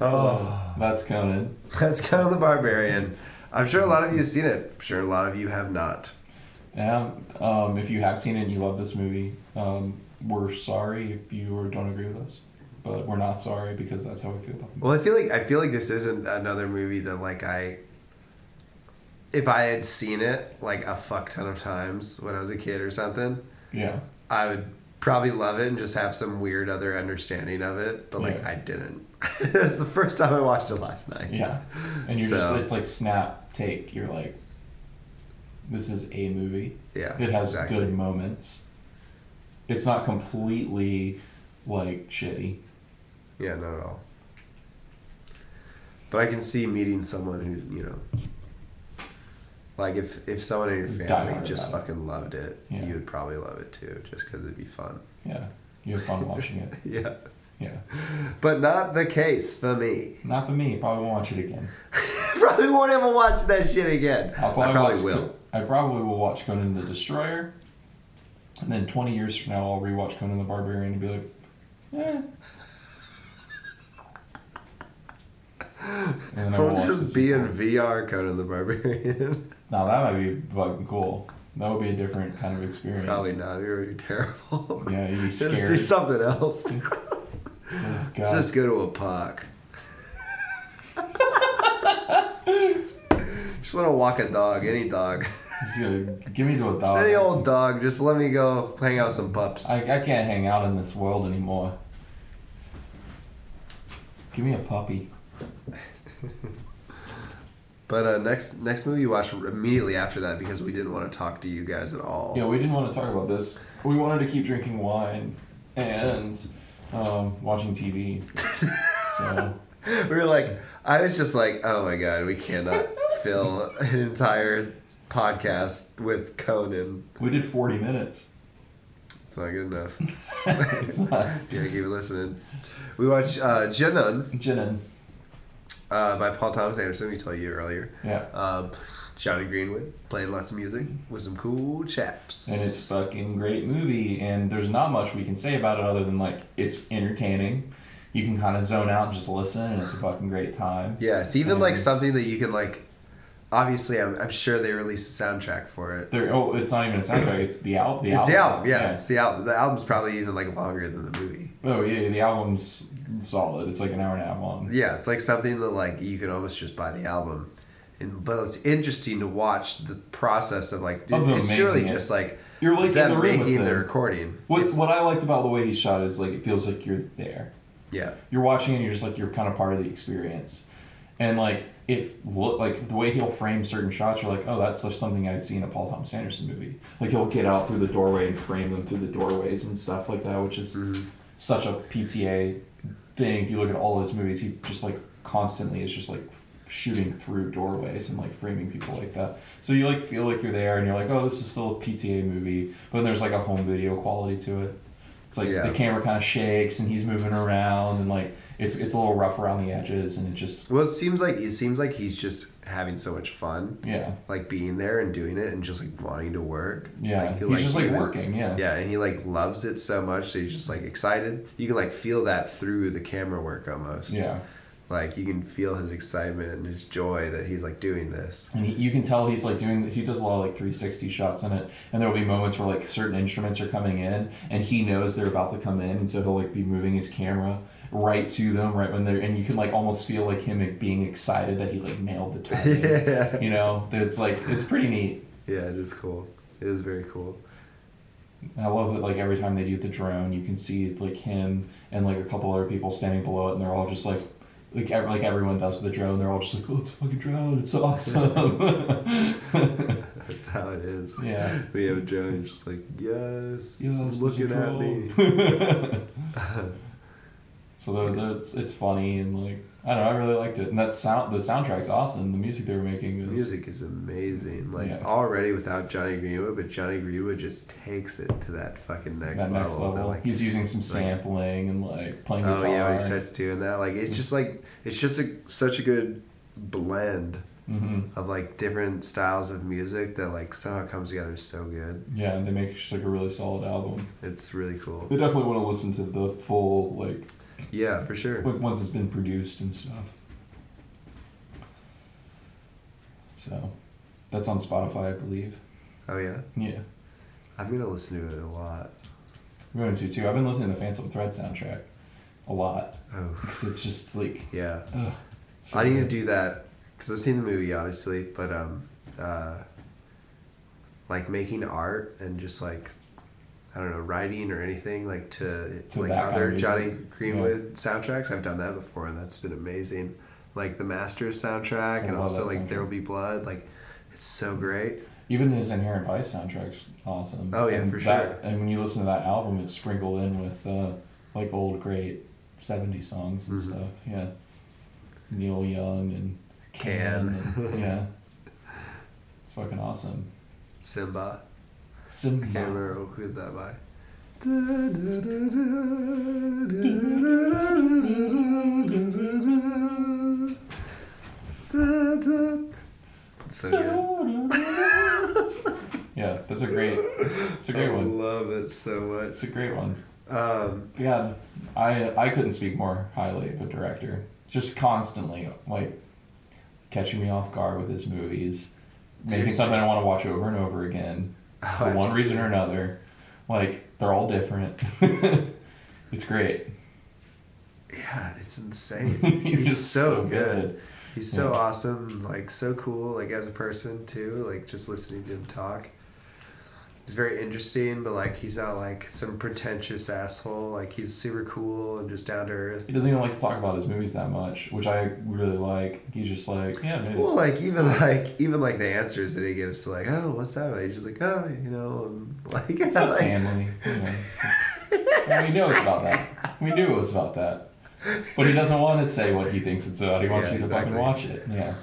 oh, That's Conan. that's kind of the barbarian. I'm sure a lot of you have seen it. I'm sure a lot of you have not. Yeah. Um, if you have seen it and you love this movie, um, we're sorry if you don't agree with us, but we're not sorry because that's how we feel about the movie. Well, I feel like I feel like this isn't another movie that like I. If I had seen it like a fuck ton of times when I was a kid or something, Yeah. I would probably love it and just have some weird other understanding of it. But like Yeah. I didn't. *laughs* it's the first time I watched it last night. Yeah. And you're just it's like snap, take. You're like, this is a movie. Yeah. It has exactly. good moments. It's not completely like shitty. Yeah, not at all. But I can see meeting someone who, you know, like if if someone in your family just about it. fucking loved it, Yeah. you would probably love it too, just because it'd be fun. Yeah. You have fun watching it. *laughs* Yeah. Yeah. But not the case for me. Not for me. Probably won't watch it again. *laughs* probably won't ever watch that shit again. I'll I probably will. Co- I probably will watch Conan the Destroyer, and then twenty years from now, I'll rewatch Conan the Barbarian and be like, eh. And will just be in. VR Conan the Barbarian. *laughs* Now that might be fucking cool. That would be a different kind of experience. probably not. It would be terrible. Yeah, you'd be Just do something else. *laughs* Oh. Just go to a park. *laughs* Just want to walk a dog, any dog. Just, give me to a Just dog. any old dog. Just let me go hang out with some pups. I, I can't hang out in this world anymore. Give me a puppy. *laughs* But uh, next next movie you watched immediately after that because we didn't want to talk to you guys at all. Yeah, we didn't want to talk about this. We wanted to keep drinking wine and um, watching TV. *laughs* So we were like, I was just like, oh my god, we cannot *laughs* fill an entire podcast with Conan. we did 40 minutes. It's not good enough. it's not. You gotta keep listening. We watched uh, Junun. Uh, by Paul Thomas Anderson. We told you earlier. Yeah. Um, Jonny Greenwood playing lots of music with some cool chaps. And it's a fucking great movie, and there's not much we can say about it other than like it's entertaining. You can kind of zone out and just listen, and it's a fucking great time. yeah, it's even like something that you can like. Obviously, I'm, I'm sure they released a soundtrack for it. There, oh, it's not even a soundtrack. It's the album. The it's album. the album, yeah, It's the album. The album's probably even like longer than the movie. Oh yeah, the album's solid. It's like an hour and a half long. Yeah, it's like something that like you can almost just buy the album, and but it's interesting to watch the process of like Of it's surely making it. just like You're like them the making the recording. What It's- what I liked about the way he shot is like it feels like you're there. yeah, You're watching and you're just like you're kind of part of the experience, and like if look like the way he'll frame certain shots, you're like, oh, that's just something I'd see in a Paul Thomas Anderson movie. Like he'll get out through the doorway and frame them through the doorways and stuff like that, which is Mhm. Such a PTA thing. If you look at all his movies, he just like constantly is just like shooting through doorways and like framing people like that. So you like feel like you're there and you're like, oh, this is still a PTA movie, but then there's like a home video quality to it. It's like Yeah. the camera kind of shakes and he's moving around and like it's it's a little rough around the edges and it just Well, it seems like it seems like he's just having so much fun, yeah like being there and doing it, and just like wanting to work. yeah Like, he's he, just like even- working yeah Yeah, and he like loves it so much that he's just like excited. You can like feel that through the camera work almost. yeah Like you can feel his excitement and his joy that he's like doing this. And he, you can tell he's like doing, he does a lot of like 360 shots in it. And there'll be moments where like certain instruments are coming in and he knows they're about to come in. And so he'll like be moving his camera right to them right when they're, and you can like almost feel like him being excited that he like nailed the *laughs* timing. yeah. You know, it's like, it's pretty neat. Yeah, it is cool. It is very cool. I love that like every time they do the drone, you can see like him and like a couple other people standing below it, and they're all just like, like ev- like everyone does with the drone. They're all just like, "Oh, it's a fucking drone! It's awesome!" *laughs* *laughs* That's how it is. yeah. We have a drone. It's just like yes, Yes, looking at me. So they're, they're, it's, it's funny and like I don't know, I really liked it. And that sound, the soundtrack's awesome. The music they were making The is music is amazing. Like Yeah. already without Jonny Greenwood, but Jonny Greenwood just takes it to that fucking next that next level. level. That, like, He's using some sampling and like playing oh guitar. yeah, when he starts doing that, like it's just like it's just a, such a good blend hmm of like different styles of music that like somehow comes together so good. Yeah, and they make just like a really solid album. It's really cool. They definitely want to listen to the full like Yeah, for sure. like once it's been produced and stuff. So, that's on Spotify, I believe. Oh yeah, Yeah, I'm gonna listen to it a lot. I'm going to too. I've been listening to the Phantom Thread soundtrack a lot Oh because it's just like yeah. ugh, so I need to good. do that because I've seen the movie, obviously, but um, uh, like making art and just like I don't know, writing or anything like to, To like other music. Jonny Greenwood soundtracks. I've done that before, and that's been amazing. Like the Master's soundtrack, I and also like There. Will Be Blood. Like it's so great. Even his Inherent Vice soundtrack's awesome. Oh, yeah, and for that- sure. And when you listen to that album, it's sprinkled in with uh, like old great '70s songs and Mhm. stuff. Yeah, Neil Young and Can. and- yeah, *laughs* it's fucking awesome. Simba. Simba. I can't remember who's that by. It's so good. *laughs* yeah, that's a great, it's a great I one. love it so much. It's a great one. Um, Yeah, I I couldn't speak more highly of a director. Just constantly like catching me off guard with his movies, making something I want to watch over and over again oh, for one reason or another. Like they're all different. *laughs* it's great. Yeah, it's insane. *laughs* He's He's, just so, so good. good. He's so Yeah. awesome, like so cool, like as a person too. Like just listening to him talk. He's very interesting, but like he's not like some pretentious asshole. Like he's super cool and just down to earth. He doesn't even like to talk about his movies that much, which I really like. He's just like, yeah, maybe. Well, like even like even like the answers that he gives to like, oh, what's that? about?" He's just like, oh, you know, *laughs* like, *laughs* like family. You know, we knew it's about that. We knew it was about that. But he doesn't want to say what he thinks it's about. He wants Yeah, you to exactly. fucking watch it. Yeah.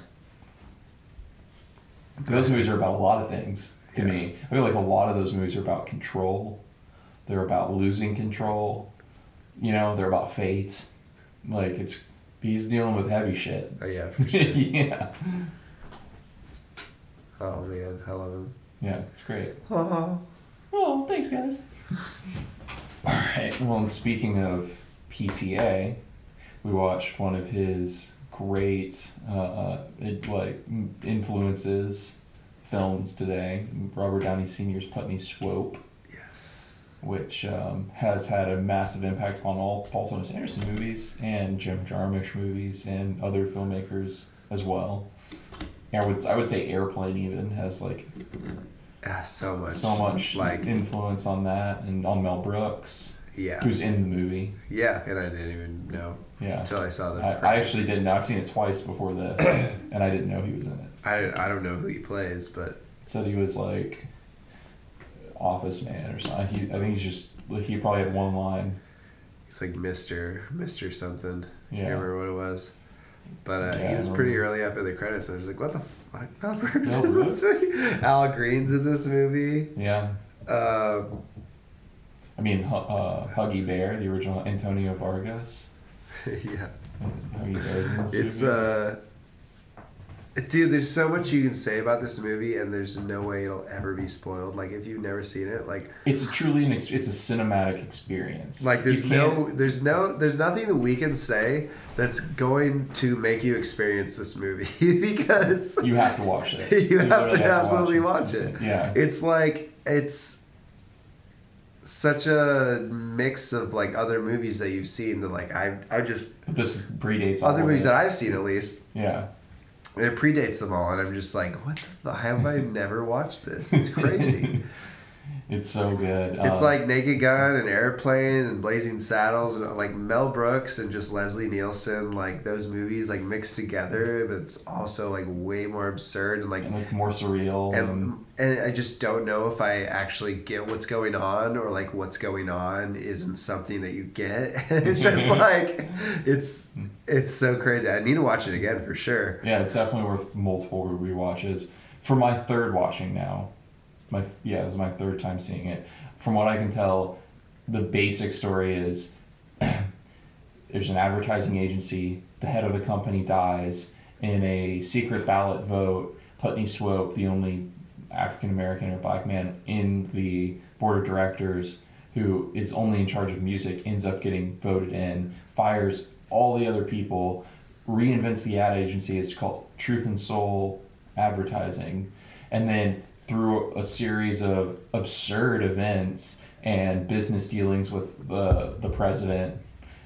Those movies are about a lot of things to Yeah. me. I feel like a lot of those movies are about control. They're about losing control. You know, they're about fate. Like it's he's dealing with heavy shit. oh yeah, *laughs* for sure. yeah. oh man, I love him. Yeah, it's great. Oh, Oh, thanks, guys. *laughs* All right. Well, and speaking of PTA, we watched one of his great, uh, uh, it, like m- influences films today. Robert Downey Sr.'s Putney Swope, yes. which um, has had a massive impact on all Paul Thomas Anderson movies and Jim Jarmusch movies and other filmmakers as well. And I would I would say Airplane even has like Ah, so much. so much like influence on that and on Mel Brooks, yeah, who's in the movie. yeah, and I didn't even know Yeah. until I saw the. I, I actually didn't know. I've seen it twice before this, *coughs* and I didn't know he was in it. I I don't know who he plays, but said he was like office man or something. He, I think he's just like he probably had one line. he's like Mister Mister something. I Yeah. can't remember what it was. But uh, Yeah, he was pretty early up in the credits, and I was like, "What the fuck? *laughs* Mel Brooks Mel is in this movie? Al Green's in this movie." Yeah. Um, I mean, uh, Huggy Bear, the original Antonio Fargas. *laughs* yeah, Huggy Bear's in this it's movie. uh, Dude, there's so much you can say about this movie, and there's no way it'll ever be spoiled. Like if you've never seen it, like It's a truly an ex- it's a cinematic experience. like there's no there's no there's nothing that we can say that's going to make you experience this movie *laughs* because you have to watch it. *laughs* you have to literally absolutely watch it. Yeah. It's like it's such a mix of like other movies that you've seen that like I I just This predates other movies it. that I've seen at least. Yeah. It predates them all, and I'm just like, what? The, how have I never watched this? It's crazy. *laughs* It's so good. it's Um, like Naked Gun and Airplane and Blazing Saddles and like Mel Brooks and just Leslie Nielsen, like those movies like mixed together, but it's also like way more absurd and like and like more surreal. And, and and I just don't know if I actually get what's going on or like what's going on isn't something that you get. *laughs* it's just *laughs* like it's it's so crazy. I need to watch it again for sure. yeah, it's definitely worth multiple rewatches. For my third watching now, my yeah, it was my third time seeing it. From what I can tell, the basic story is *clears throat* there's an advertising agency. The head of the company dies in a secret ballot vote. Putney Swope, the only African American or black man in the board of directors, who is only in charge of music, ends up getting voted in, fires all the other people, reinvents the ad agency. It's called Truth and Soul Advertising. And then through a series of absurd events and business dealings with the, the president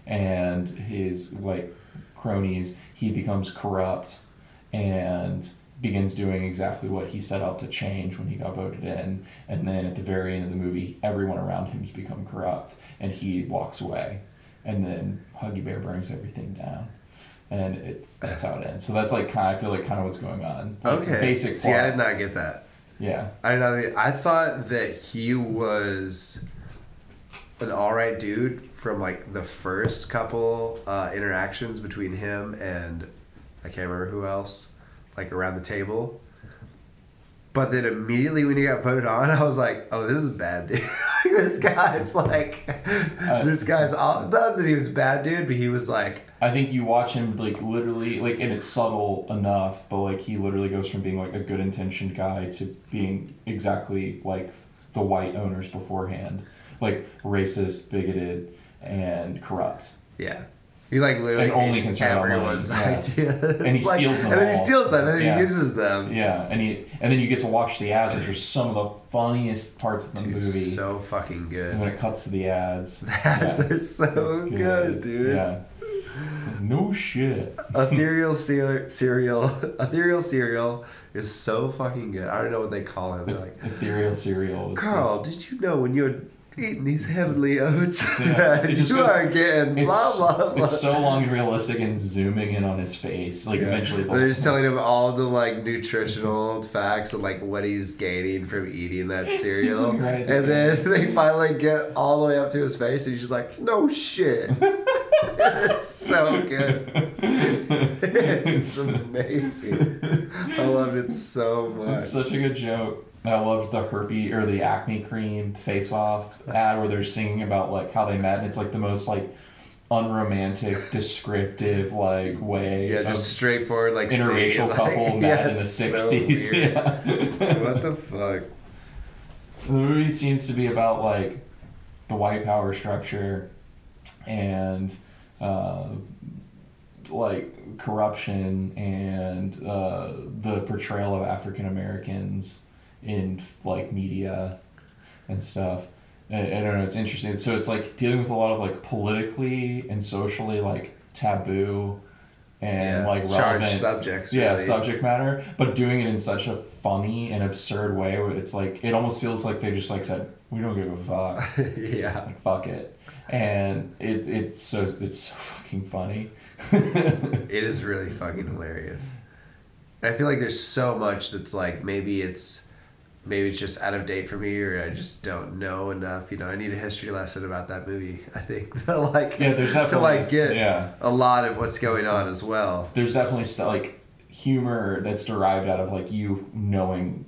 and his like cronies, he becomes corrupt and begins doing exactly what he set out to change when he got voted in. And then at the very end of the movie, everyone around him's become corrupt and he walks away. And then Huggy Bear brings everything down. And it's that's how it ends. So that's like kind of I feel like kind of what's going on. Like, Okay. Basic See, I did not get that. Yeah. I not. I thought that he was an all right dude from like the first couple uh, interactions between him and I can't remember who else, like around the table. But then immediately when he got voted on, *laughs* I was like, "Oh, this is a bad dude. *laughs* this guy's like, Uh, this guy's all, not that he was a bad dude, but he was like, I think you watch him like literally like and it's subtle enough, but like he literally goes from being like a good intentioned guy to being exactly like the white owners beforehand. Like racist, bigoted, and corrupt. yeah. He like literally only hates concerned about everyone's yeah. ideas. And he *laughs* Like- steals them And then he steals them, and then Yeah. he uses them. Yeah, and he and then you get to watch the ads, which are some of the funniest parts of the Dude, movie. so fucking good. and good. when it cuts to the ads, *laughs* The ads yeah. are so good, dude. Yeah. No shit. *laughs* Ethereal cereal, cereal, ethereal cereal is so fucking good. I don't know what they call it. They're like, Ethereal cereal. is the- Carl, did you know when you're eating these heavenly oats *laughs* Yeah, you goes- are getting blah blah blah? it's so long and realistic and zooming in on his face. Like Yeah. eventually, the- They're just telling him all the like nutritional facts and like what he's gaining from eating that *laughs* cereal. right and then they finally get all the way up to his face and he's just like, no shit. *laughs* it's so good. It's amazing. I loved it so much. It's such a good joke. I loved the herpy or the acne cream face off ad where they're singing about like how they met and it's like the most like unromantic, descriptive like way yeah, just straightforward like interracial saying, like- couple *laughs* met yeah, in the it's so sixties. yeah. what the fuck? The movie seems to be about like the white power structure and uh, like corruption and uh, the portrayal of African Americans in like media and stuff. I, I don't know. It's interesting. So it's like dealing with a lot of like politically and socially like taboo and yeah. like charged relevant subjects. yeah really. subject matter but doing it in such a funny and absurd way where it's like it almost feels like they just like said we don't give a fuck *laughs* yeah. like fuck it and it it's so it's so fucking funny *laughs* It is really fucking hilarious. I feel like there's so much that's like maybe it's maybe it's just out of date for me or I just don't know enough. You know, I need a history lesson about that movie. I think *laughs* to like yeah there's definitely to like get yeah a lot of what's going on as well. there's definitely st- like humor that's derived out of like you knowing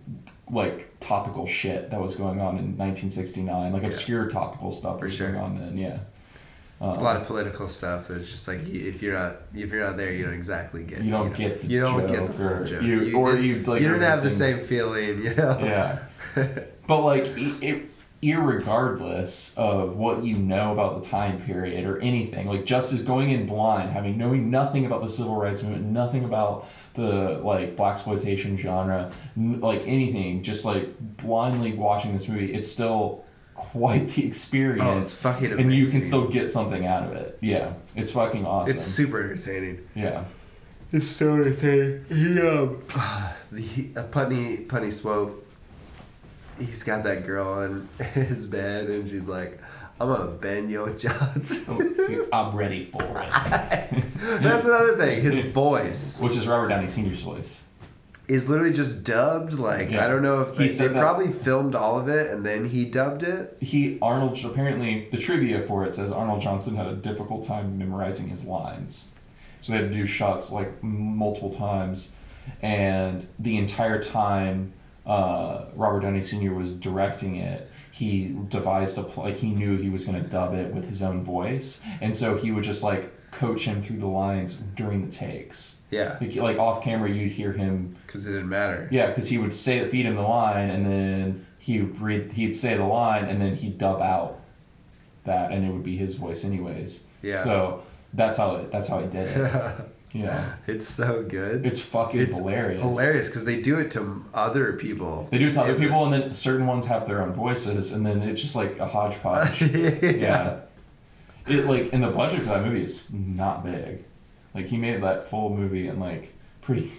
like topical shit that was going on in 1969 like Yeah. obscure topical stuff For was sure. going on then yeah Um, a lot of political stuff that's just like you- if you're not if you're not there, you don't exactly get. You don't know, get the you don't get the full or joke. you- or you, like, you didn't have the same feeling, you know. Yeah. *laughs* But like, it, it, irregardless of what you know about the time period or anything, like just as going in blind, having knowing nothing about the civil rights movement, nothing about the like black exploitation genre, n- like anything, just like blindly watching this movie, it's still quite the experience. Oh, it's fucking and you can still get something out of it. Yeah, it's fucking awesome. It's super entertaining. yeah. It's so entertaining. He um, *sighs* the uh, Putney Putney Swope. He's got that girl on *laughs* his bed, and she's like, "I'm gonna bend your *laughs* jots." I'm ready for it. *laughs* That's another thing. His voice Which is Robert Downey Sr.'s voice. Is literally just dubbed. Like Yeah. I don't know if He they, they probably filmed all of it and then he dubbed it. he Arnold apparently the trivia for it says Arnold Johnson had a difficult time memorizing his lines, so they had to do shots like multiple times, and the entire time uh, Robert Downey Sr. was directing it. He devised a like he knew he was going to dub it with his own voice, and so he would just like coach him through the lines during the takes. Yeah, Like, like off camera, you'd hear him because it didn't matter. yeah, because he would say feed him the line, and then he would read. He'd say the line, and then he'd dub out that, and it would be his voice anyways. Yeah. So that's how it, that's how he did it. *laughs* Yeah. it's so good. It's fucking It's hilarious. Hilarious because they do it to other people. They do it to other people, and then certain ones have their own voices, and then it's just like a hodgepodge. *laughs* yeah. yeah. It like and the budget for that movie is not big. Like he made that full movie in like pretty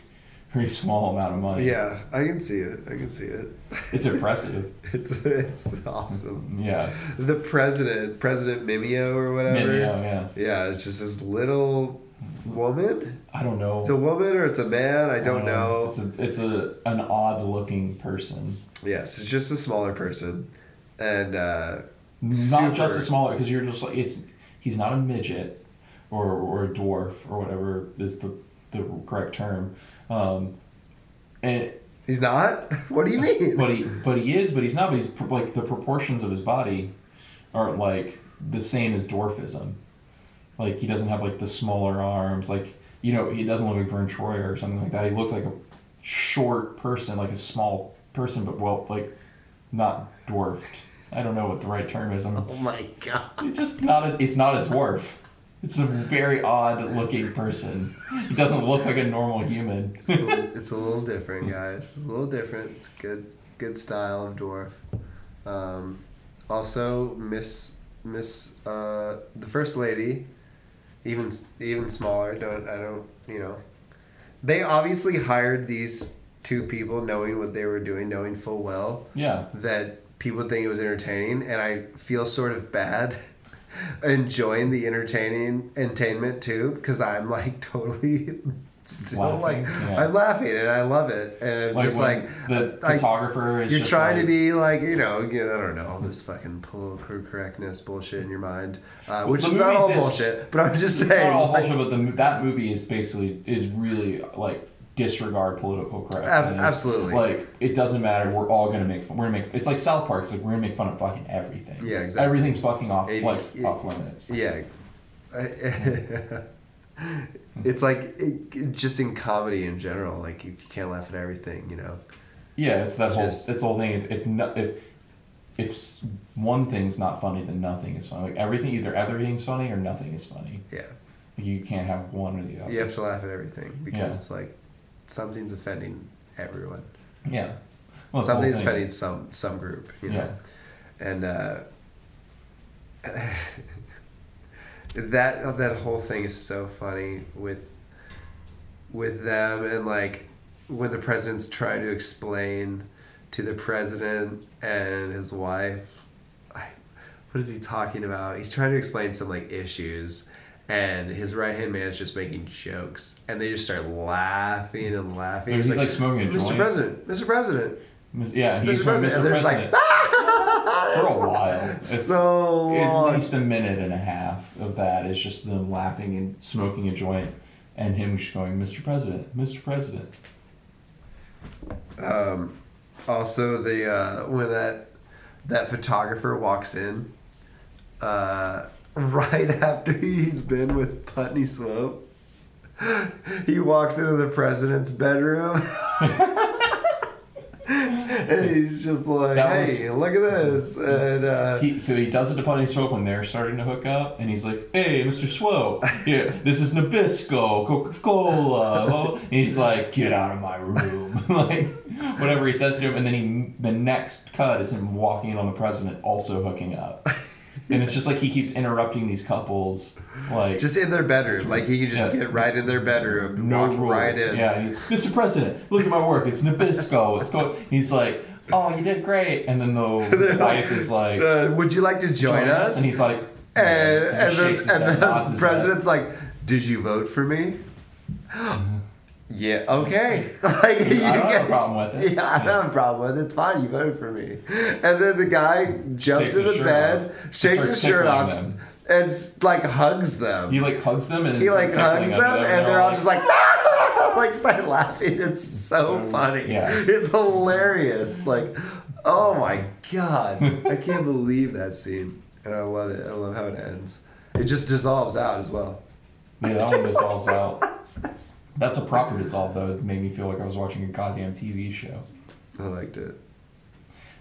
pretty small amount of money. Yeah, I can see it. I can see it. It's impressive. *laughs* it's it's awesome. Yeah. The president, President Mimeo or whatever. Mimeo, yeah. Yeah, it's just this little woman. I don't know. It's a woman or it's a man. I don't know. It's a it's a an odd looking person. Yes, it's just a smaller person, and uh, Not just a smaller because you're just like it's he's not a midget or or a dwarf or whatever is the the correct term. Um, and he's not. *laughs* What do you mean? *laughs* but he but he is but he's not. But he's like the proportions of his body aren't like the same as dwarfism. Like he doesn't have like the smaller arms. Like you know he doesn't look like Verne Troyer or something like that. He looked like a short person, like a small person, but well like not dwarfed. I don't know what the right term is. I'm, oh my god. it's just not a. It's not a dwarf. It's a very odd looking person. He doesn't look like a normal human. It's a, little, it's a little different, guys. It's a little different. It's good, good style of dwarf. Um, also, Miss Miss uh, the first lady, even even smaller. Don't I don't you know? They obviously hired these two people knowing what they were doing, knowing full well yeah. that people think it was entertaining, and I feel sort of bad *laughs* enjoying the entertaining entertainment too because I'm like totally still Laughing, like yeah. I'm laughing and I love it and Like just like the I- photographer is you're trying to be like you know again I don't know all this fucking political correctness bullshit in your mind, uh, which is not all dis- bullshit. But I'm just It's saying, not all like, bullshit, but the, that movie is basically is really like disregard political correctness. Ab- absolutely. Like it doesn't matter. We're all gonna make fun. We're gonna make. It's like South Park. It's like we're gonna make fun of fucking everything. Yeah, exactly. Everything's fucking off It- like it- off limits. yeah. *laughs* it's like it, just in comedy in general. Like if you can't laugh at everything, you know. Yeah, it's that whole. Just- it's the whole thing. If if, no, if if one thing's not funny, then nothing is funny. Like everything, either everything's funny or nothing is funny. Yeah. You can't have one or the other. You have to laugh at everything because Yeah. it's like something's offending everyone. Yeah. Well, it's the whole something's offending some some group, you know. And uh, *laughs* that that whole thing is so funny with with them and like when the president's trying to explain to the president and his wife I, what is he talking about he's trying to explain some like issues and his right hand man is just making jokes and they just start laughing and laughing He's, like, smoking a mr joint." president mr president Yeah, he's mr president Mr. and they're just like *laughs* for a while. It's- so At least a minute and a half of that is just them laughing and smoking a joint, and him just going, "Mr. President, Mr. President." Um, also, the uh, when that that photographer walks in, uh, right after he's been with Putney Swope, he walks into the president's bedroom. *laughs* and he's just like, That was- "Hey, look at this!" And uh, He, so he does it to Putney Swope when they're starting to hook up, and he's like, "Hey, Mr. Swope, yeah, this is Nabisco, Coca Cola." And he's like, "Get out of my room!" *laughs* like whatever he says to him, and then he the next cut is him walking in on the president, also hooking up, and it's just like he keeps interrupting these couples, like just in their bedroom, like he can just Yeah. get right in their bedroom, and no walk rules. right in. Yeah, he, Mr. President, look at my work. It's Nabisco. It's go. He's like, "Oh, you did great," and then the *laughs* wife is like. Uh, would you like to join, us? And he's like, and yeah, and, he the, and the his head. president's like, "Did you vote for me?" Yeah. Okay. *laughs* *laughs* like you I don't have a problem with it. Yeah, I don't have a problem with it. It's fine. You voted for me. And then the guy jumps into his shirt bed, off. shakes his shirt off, them. and like hugs them. He like hugs them and he like hugs tickling them, and they're all just like, like ah! *laughs* start laughing. It's so funny. yeah. It's hilarious. Like, oh my god, I can't believe that scene, and I love it. I love how it ends. It just dissolves out as well. yeah, that one dissolves out. That's a proper dissolve though. It made me feel like I was watching a goddamn TV show. I liked it.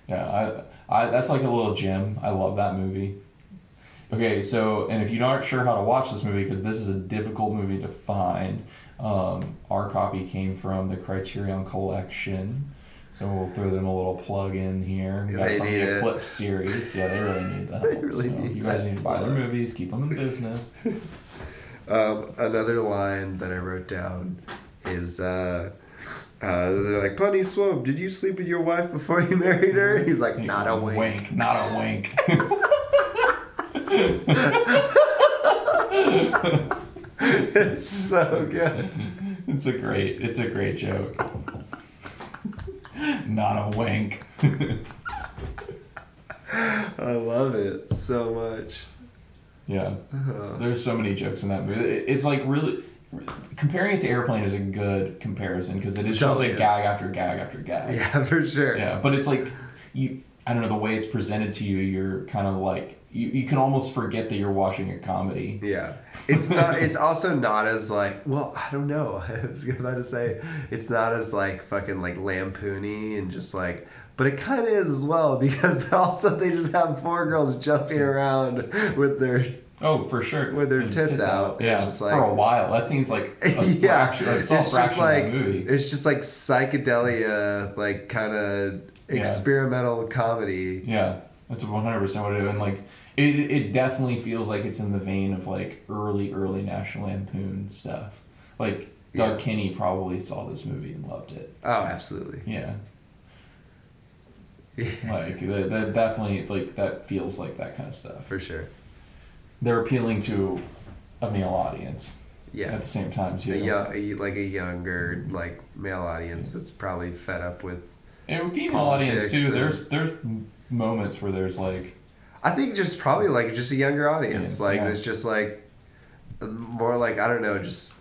Yeah, I, I that's like a little gem. I love that movie. Okay, so and if you aren't sure how to watch this movie because this is a difficult movie to find, um, our copy came from the Criterion Collection. So we'll throw them a little plug in here. We got They need the it. Eclipse series. Yeah, they really need that. *laughs* They really so need you guys need to buy their movies, keep them in business. *laughs* Um, another line that I wrote down is uh, uh, they're like, Putney Swope, did you sleep with your wife before you *laughs* married her? He's like, not a wink. Not a wink. it's so good. it's a great. It's a great joke. Not a wink. I love it so much. Yeah. Uh, There's so many jokes in that movie. It's like really comparing it to Airplane is a good comparison because it is just Totally like is. gag after gag after gag. *laughs* yeah, for sure. Yeah, but it's like you. I don't know the way it's presented to you. You're kind of like you. You can almost forget that you're watching a comedy. Yeah. It's not *laughs* it's also not as like well, I don't know. *laughs* I was about to say it's not as like fucking like lampoony and just like but it kind of is as well because *laughs* also they just have four girls jumping around with their Oh, for sure. With their And tits out, it's Yeah, like- for a while. That seems like *laughs* a yeah, fraction. Like, it's just like movie. it's just like psychedelia, like kind of Yeah. experimental comedy. Yeah, that's 100% what it is. And like, it, it definitely feels like it's in the vein of like early, early National Lampoon stuff. Like, Doug Yeah. Kenney probably saw this movie and loved it. Oh, absolutely. Yeah. *laughs* Like, that, that definitely, like, that feels like that kind of stuff. for sure. They're appealing to a male audience Yeah. at the same time, too. A young, like a younger, like male audience that's probably fed up with. And female audience, too. and- There's, there's moments where there's like, I think just probably like just a younger audience. Yes, like yeah. it's just like more like I don't know, just.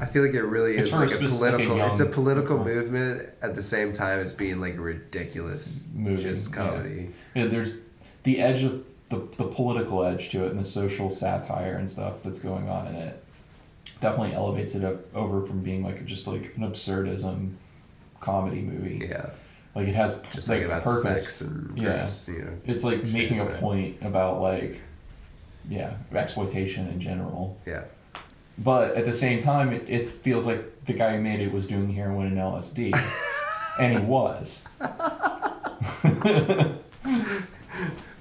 I feel like it really It's is like a political. it's a political people. movement at the same time as being like a ridiculous Movie, just comedy. Yeah, there's the edge of the, the political edge to it and the social satire and stuff that's going on in it. Definitely elevates it up over from being like just like an absurdism comedy movie. Yeah, Like it has just like, like, about purpose. sex and Yeah. gross, you know. It's like making a point about like yeah, exploitation in general. Yeah, But at the same time, it, it feels like the guy who made it was doing heroin and LSD. *laughs* and he was. *laughs*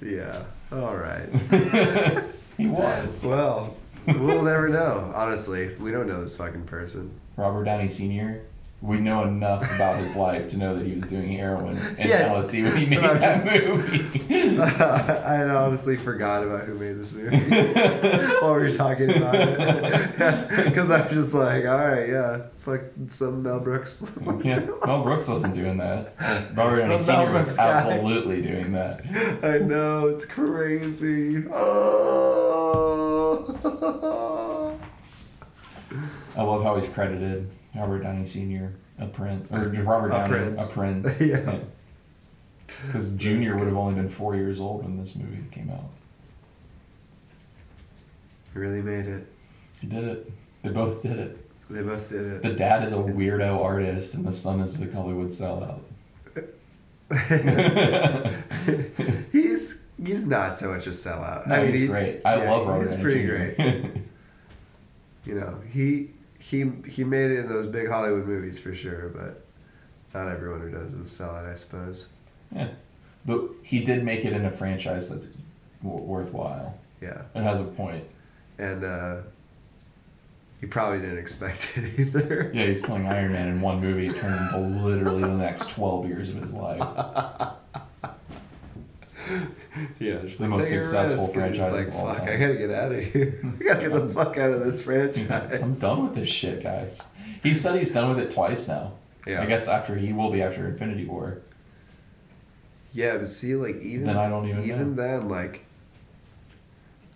yeah. All right. *laughs* he was. well, we'll never know. Honestly, we don't know this fucking person. Robert Downey Sr. We know enough about his life to know that he was doing heroin and Yeah. LSD when he made that just- movie. *laughs* I honestly forgot about who made this movie *laughs* while we were talking about it. *laughs* Because I was just like, all right, yeah, fuck some Mel Brooks. yeah, Mel Brooks wasn't doing that. Robert Downey Mel Sr. was guy. absolutely doing that. I know, it's crazy. Oh. I love how he's credited. Robert Downey Sr. A prince, or just Robert A Downey prince. a prince. *laughs* Yeah. Because Junior would have only been four years old when this movie came out. He really made it. He did it. They both did it. They both did it. The dad is a weirdo artist, and the son is a Hollywood sellout. he's he's not so much a sellout. No, I mean, he's he- great. I yeah, love Robert He's pretty Jr. great. *laughs* You know, he he he made it in those big Hollywood movies for sure, but not everyone who does is a sellout, I suppose. yeah, but he did make it in a franchise that's w- worthwhile. Yeah, It has a point. and uh, he probably didn't expect it *laughs* either. Yeah, he's playing Iron Man in one movie. It turned into literally the next twelve years of his life. *laughs* *laughs* Yeah, just The like, most successful risk," and he's franchise like, of all fuck, time. I gotta get out of here. *laughs* I gotta get the fuck out of this franchise. I'm done with this shit, guys. He said he's done with it twice now. Yeah. I guess after he will be after Infinity War. Yeah, but see, like even Then I don't even even then, like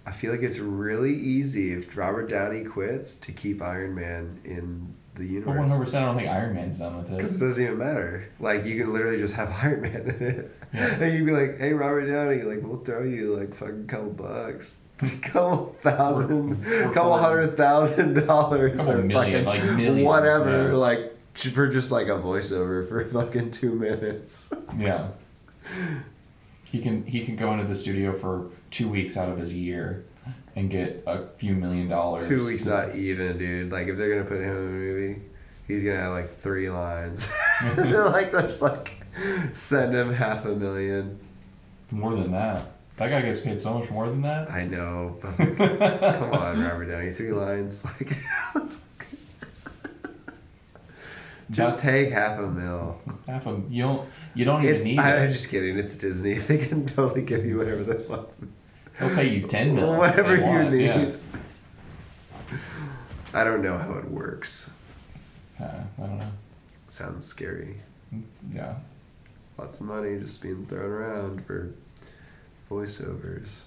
I feel like it's really easy if Robert Downey quits to keep Iron Man in the universe. one hundred percent, I don't think Iron Man's done with Because it. doesn't even matter. Like you can literally just have *laughs* Iron Man in it, Yeah. and you'd be like, "Hey, Robert Downey, like we'll throw you like fucking couple bucks, *laughs* couple thousand, We're- we're couple fine. hundred thousand dollars, Couple or million, fucking like million, whatever, yeah. like for just like a voiceover for *laughs* fucking two minutes." Yeah. He can he can go into the studio for two weeks out of his year and get a few million dollars. Two weeks, not even, dude. Like, if they're gonna put him in a movie, he's gonna have like three lines. *laughs* *laughs* like, there's like, send him half a million. More than that. That guy gets paid so much more than that. I know, but like, *laughs* come on, Robert Downey, three lines. Like, just That's- take half a mil. Half of you don't you don't even It's, need I'm it. just kidding. It's Disney. They can totally give you whatever the fuck, They'll pay you ten million. whatever you need. Yeah. I don't know how it works. Uh, I don't know. Sounds scary. Yeah. Lots of money just being thrown around for voiceovers.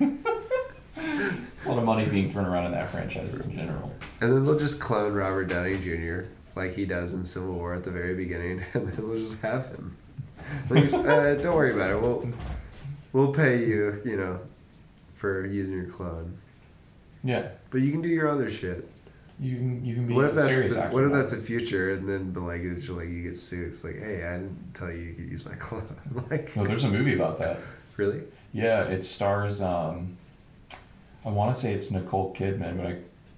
It's *laughs* a lot of money being thrown around in that franchise in general. And then they'll just clone Robert Downey Jr. like he does in Civil War at the very beginning, *laughs* and then they'll just have him. Just, uh, don't worry about it. We'll we'll pay you, you know, for using your clone. Yeah. But you can do your other shit. You can you can be What if that's serious the, what if that's a future, and then but like it's like you get sued? It's like, hey, I didn't tell you you could use my *laughs* clone. like, No, there's a movie about that. really? Yeah, it stars. Um, I want to say it's Nicole Kidman, but I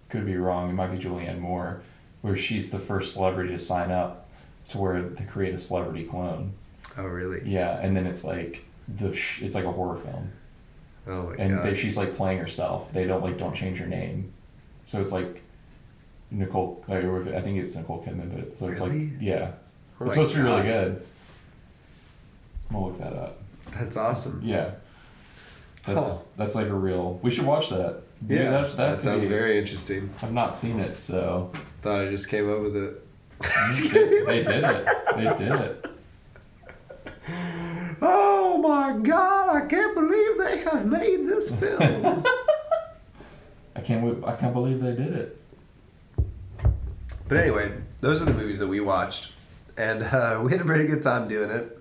could be wrong. It might be Julianne Moore, where she's the first celebrity to sign up to where they create a celebrity clone. Oh, really? Yeah, and then it's like the sh- it's like a horror film, Oh my and god. they, she's like playing herself. They don't like don't change her name, so it's like Nicole. I think it's Nicole Kidman, but it's, so it's Really? like yeah, Oh it's supposed to be really good. I'm gonna look that up. That's awesome. Yeah. That's Huh. that's like a real. We should watch that. Dude, Yeah, that, that sounds be- very interesting. I've not seen it, so Thought I just came up with it. *laughs* they did it. They did it. *laughs* Oh my god, I can't believe they have made this film. *laughs* I can't. I can't believe they did it. but anyway, those are the movies that we watched. And uh, *laughs* we had a pretty good time doing it.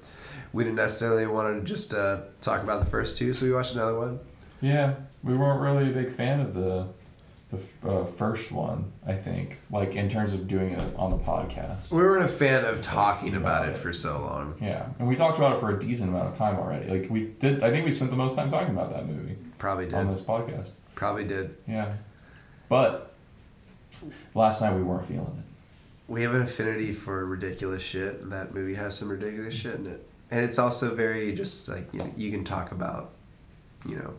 We didn't necessarily want to just uh, talk about the first two, so we watched another one. Yeah, we weren't really a big fan of the the uh, first one. I think, like in terms of doing it on the podcast. We weren't a fan of talking about it. for so long. Yeah, and we talked about it for a decent amount of time already. Like we did. I think we spent the most time talking about that movie Probably did. on this podcast. Probably did. Yeah, but last night we weren't feeling it. We have an affinity for ridiculous shit, and that movie has some ridiculous shit in it. And it's also very just like you, know, you can talk about, you know,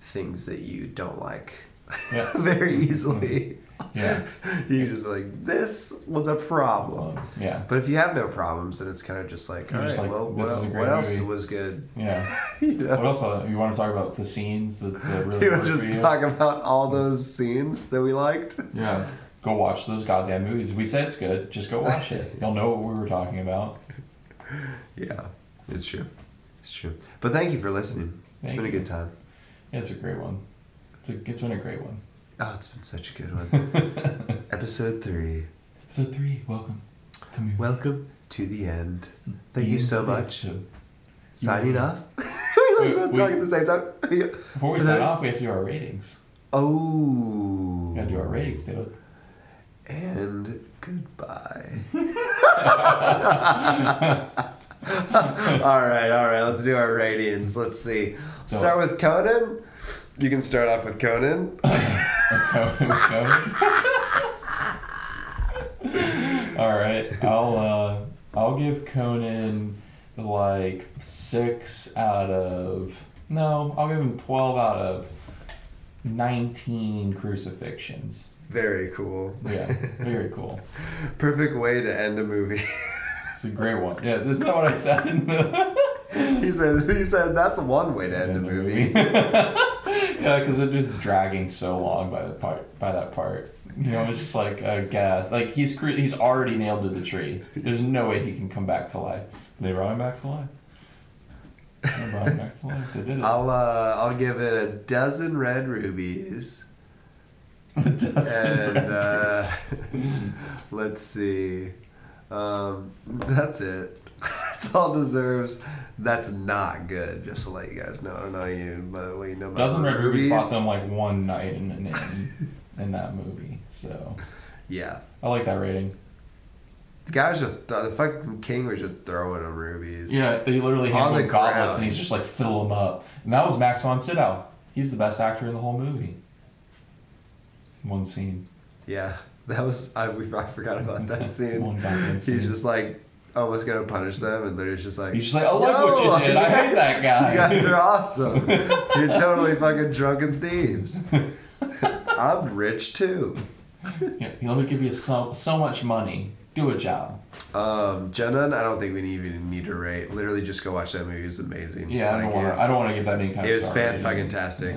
things that you don't like Yeah. *laughs* very easily. Yeah. *laughs* you can just be like, this was a problem. Yeah. But if you have no problems, then it's kind of just like, You're all right, just like, well, this what, is a what else movie. was good? Yeah. *laughs* you know? What else? You want to talk about the scenes that, that really You want to just you? talk about all those scenes that we liked? Yeah. Go watch those goddamn movies. If we say it's good, just go watch it. You'll know what we were talking about. Yeah, it's true. It's true. But thank you for listening. It's been a good time. Yeah, it's a great one. It's, a, it's been a great one. Oh, it's been such a good one. *laughs* Episode three. Episode three, welcome. Come here. Welcome to the end. Thank you so much. Signing Yeah. off. *laughs* we we're both talking at the same time. *laughs* Before we sign off, we have to do our ratings. Oh. We gotta do our ratings, dude. And goodbye. all right, all right. Let's do our ratings. Let's see. Start with Conan. You can start off with *laughs* Conan. Conan. All right, I'll uh, I'll give Conan like six out of no, I'll give him twelve out of nineteen crucifixions. Very cool. Yeah, very cool. *laughs* Perfect way to end a movie. *laughs* It's a great one. Yeah, this is not what I said *laughs* he said. He said that's one way to end a movie. *laughs* yeah, because it is dragging so long by the part by that part. You know, it's just like a gas. Like he's cre- he's already nailed to the tree. There's no way he can come back to life. They brought him back to life. They brought him back to life. They did it. I'll uh, I'll give it a dozen red rubies. *laughs* That's and right. uh, let's see. Um, *laughs* that's it. That's all deserves. That's not good. Just to let you guys know. I don't know you, but what you know about Dozen Red rubies. bought them like one night in, in, in that movie. So Yeah, I like that rating. the guy was just the fucking king was just throwing them rubies. Yeah, they literally On the him gauntlets ground. and he's just like fill them up. And that was Max von Sydow. He's the best actor in the whole movie. One scene. yeah. That was I. We, I forgot about that *laughs* scene. He's scene. just like almost gonna punish them, and literally just like He's just like, I like what you did. I hate that guy. *laughs* You guys are awesome. *laughs* You're totally fucking drunken thieves. I'm rich too. Yeah, let me give you so so much money. Do a job. Um, Jenna, I don't think we even need to rate. Literally, just go watch that movie. It's amazing. Yeah, I don't Like, want to. I don't want to give that any kind it of. was star fan fucking tastic.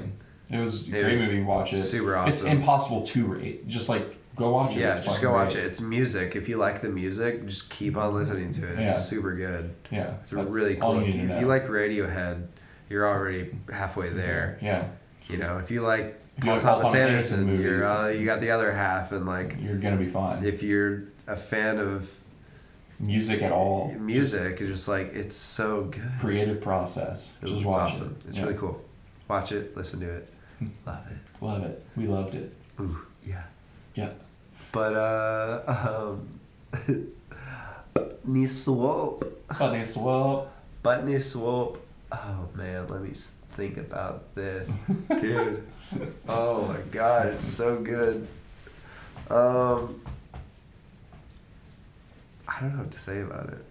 Yeah. It was a It great was movie. Watch it. super awesome. It's impossible to rate. Just like go watch it. Yeah, It's just go watch great. it. It's music. If you like the music, just keep on listening to it. It's Yeah. super good. Yeah, It's really cool. you If you, if you like Radiohead, you're already halfway there. Yeah, You know, if you like If you Paul like Thomas Thomas Anderson, Anderson you're uh, you got the other half, and like you're gonna be fine. if you're a fan of Music at all. music, it's just like it's so good. Creative process. Just watch awesome. it. It's Yeah. really cool. Watch it, listen to it, love it. Love it. We loved it. Ooh, yeah. Yeah. But uh, *laughs* um, *laughs* knee swope, Funny swap. Putney Swope. Oh man, let me think about this, *laughs* dude. Oh my god, it's so good. Um, I don't know what to say about it.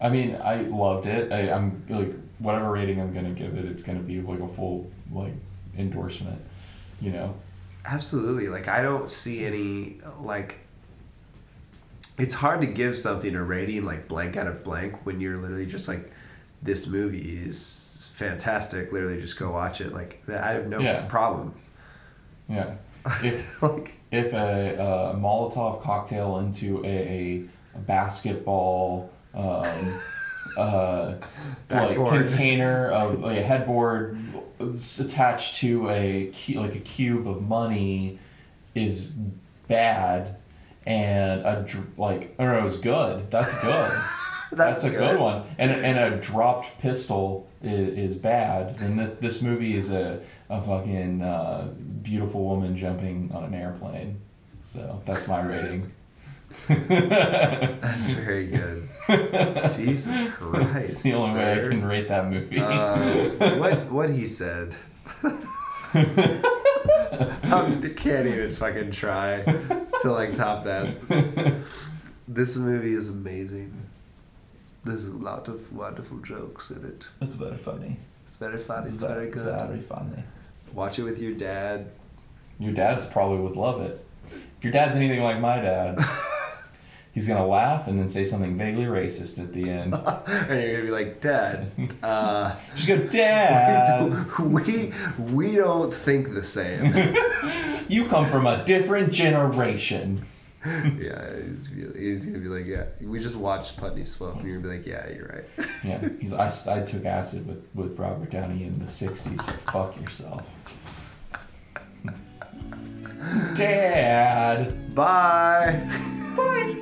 I mean, I loved it. I, I'm like, whatever rating I'm gonna give it, it's gonna be like a full like endorsement. You know. Absolutely. Like I don't see any like it's hard to give something a rating like blank out of blank when you're literally just like this movie is fantastic. Literally just go watch it. Like that- I have no Yeah. problem. Yeah. *laughs* If like if a, a Molotov cocktail into a, a basketball um, *laughs* uh, like container of like a headboard attached to a like a cube of money is bad and a like I don't know it's good. That's good. *laughs* That's a good. good. one. And and a dropped pistol is, is bad. And this this movie is a a fucking uh, beautiful woman jumping on an airplane. So that's my rating. *laughs* That's very good. *laughs* Jesus Christ. It's the only way I can rate that movie. Uh, what what he said. *laughs* I can't even fucking try to like top that. This movie is amazing. There's a lot of wonderful jokes in it. It's very funny. It's very funny. It's very good. Very funny. Watch it with your dad. Your dad's probably would love it. If your dad's anything like my dad, *laughs* he's gonna laugh and then say something vaguely racist at the end. *laughs* and you're gonna be like, Dad, *laughs* uh, Just go, Dad. *laughs* we we don't think the same. You come from a different generation. yeah, he's, he's gonna be like, yeah. We just watched Putney Swope, and you're gonna be like, yeah, you're right. Yeah, he's. I, I took acid with, with Robert Downey in the '60s. So fuck yourself. Dad. Bye. Bye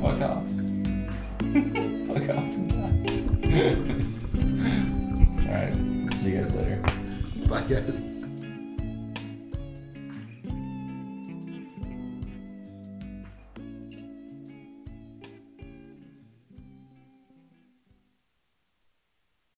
fuck off. *laughs* fuck off. *laughs* Alright, see you guys later. Bye, guys.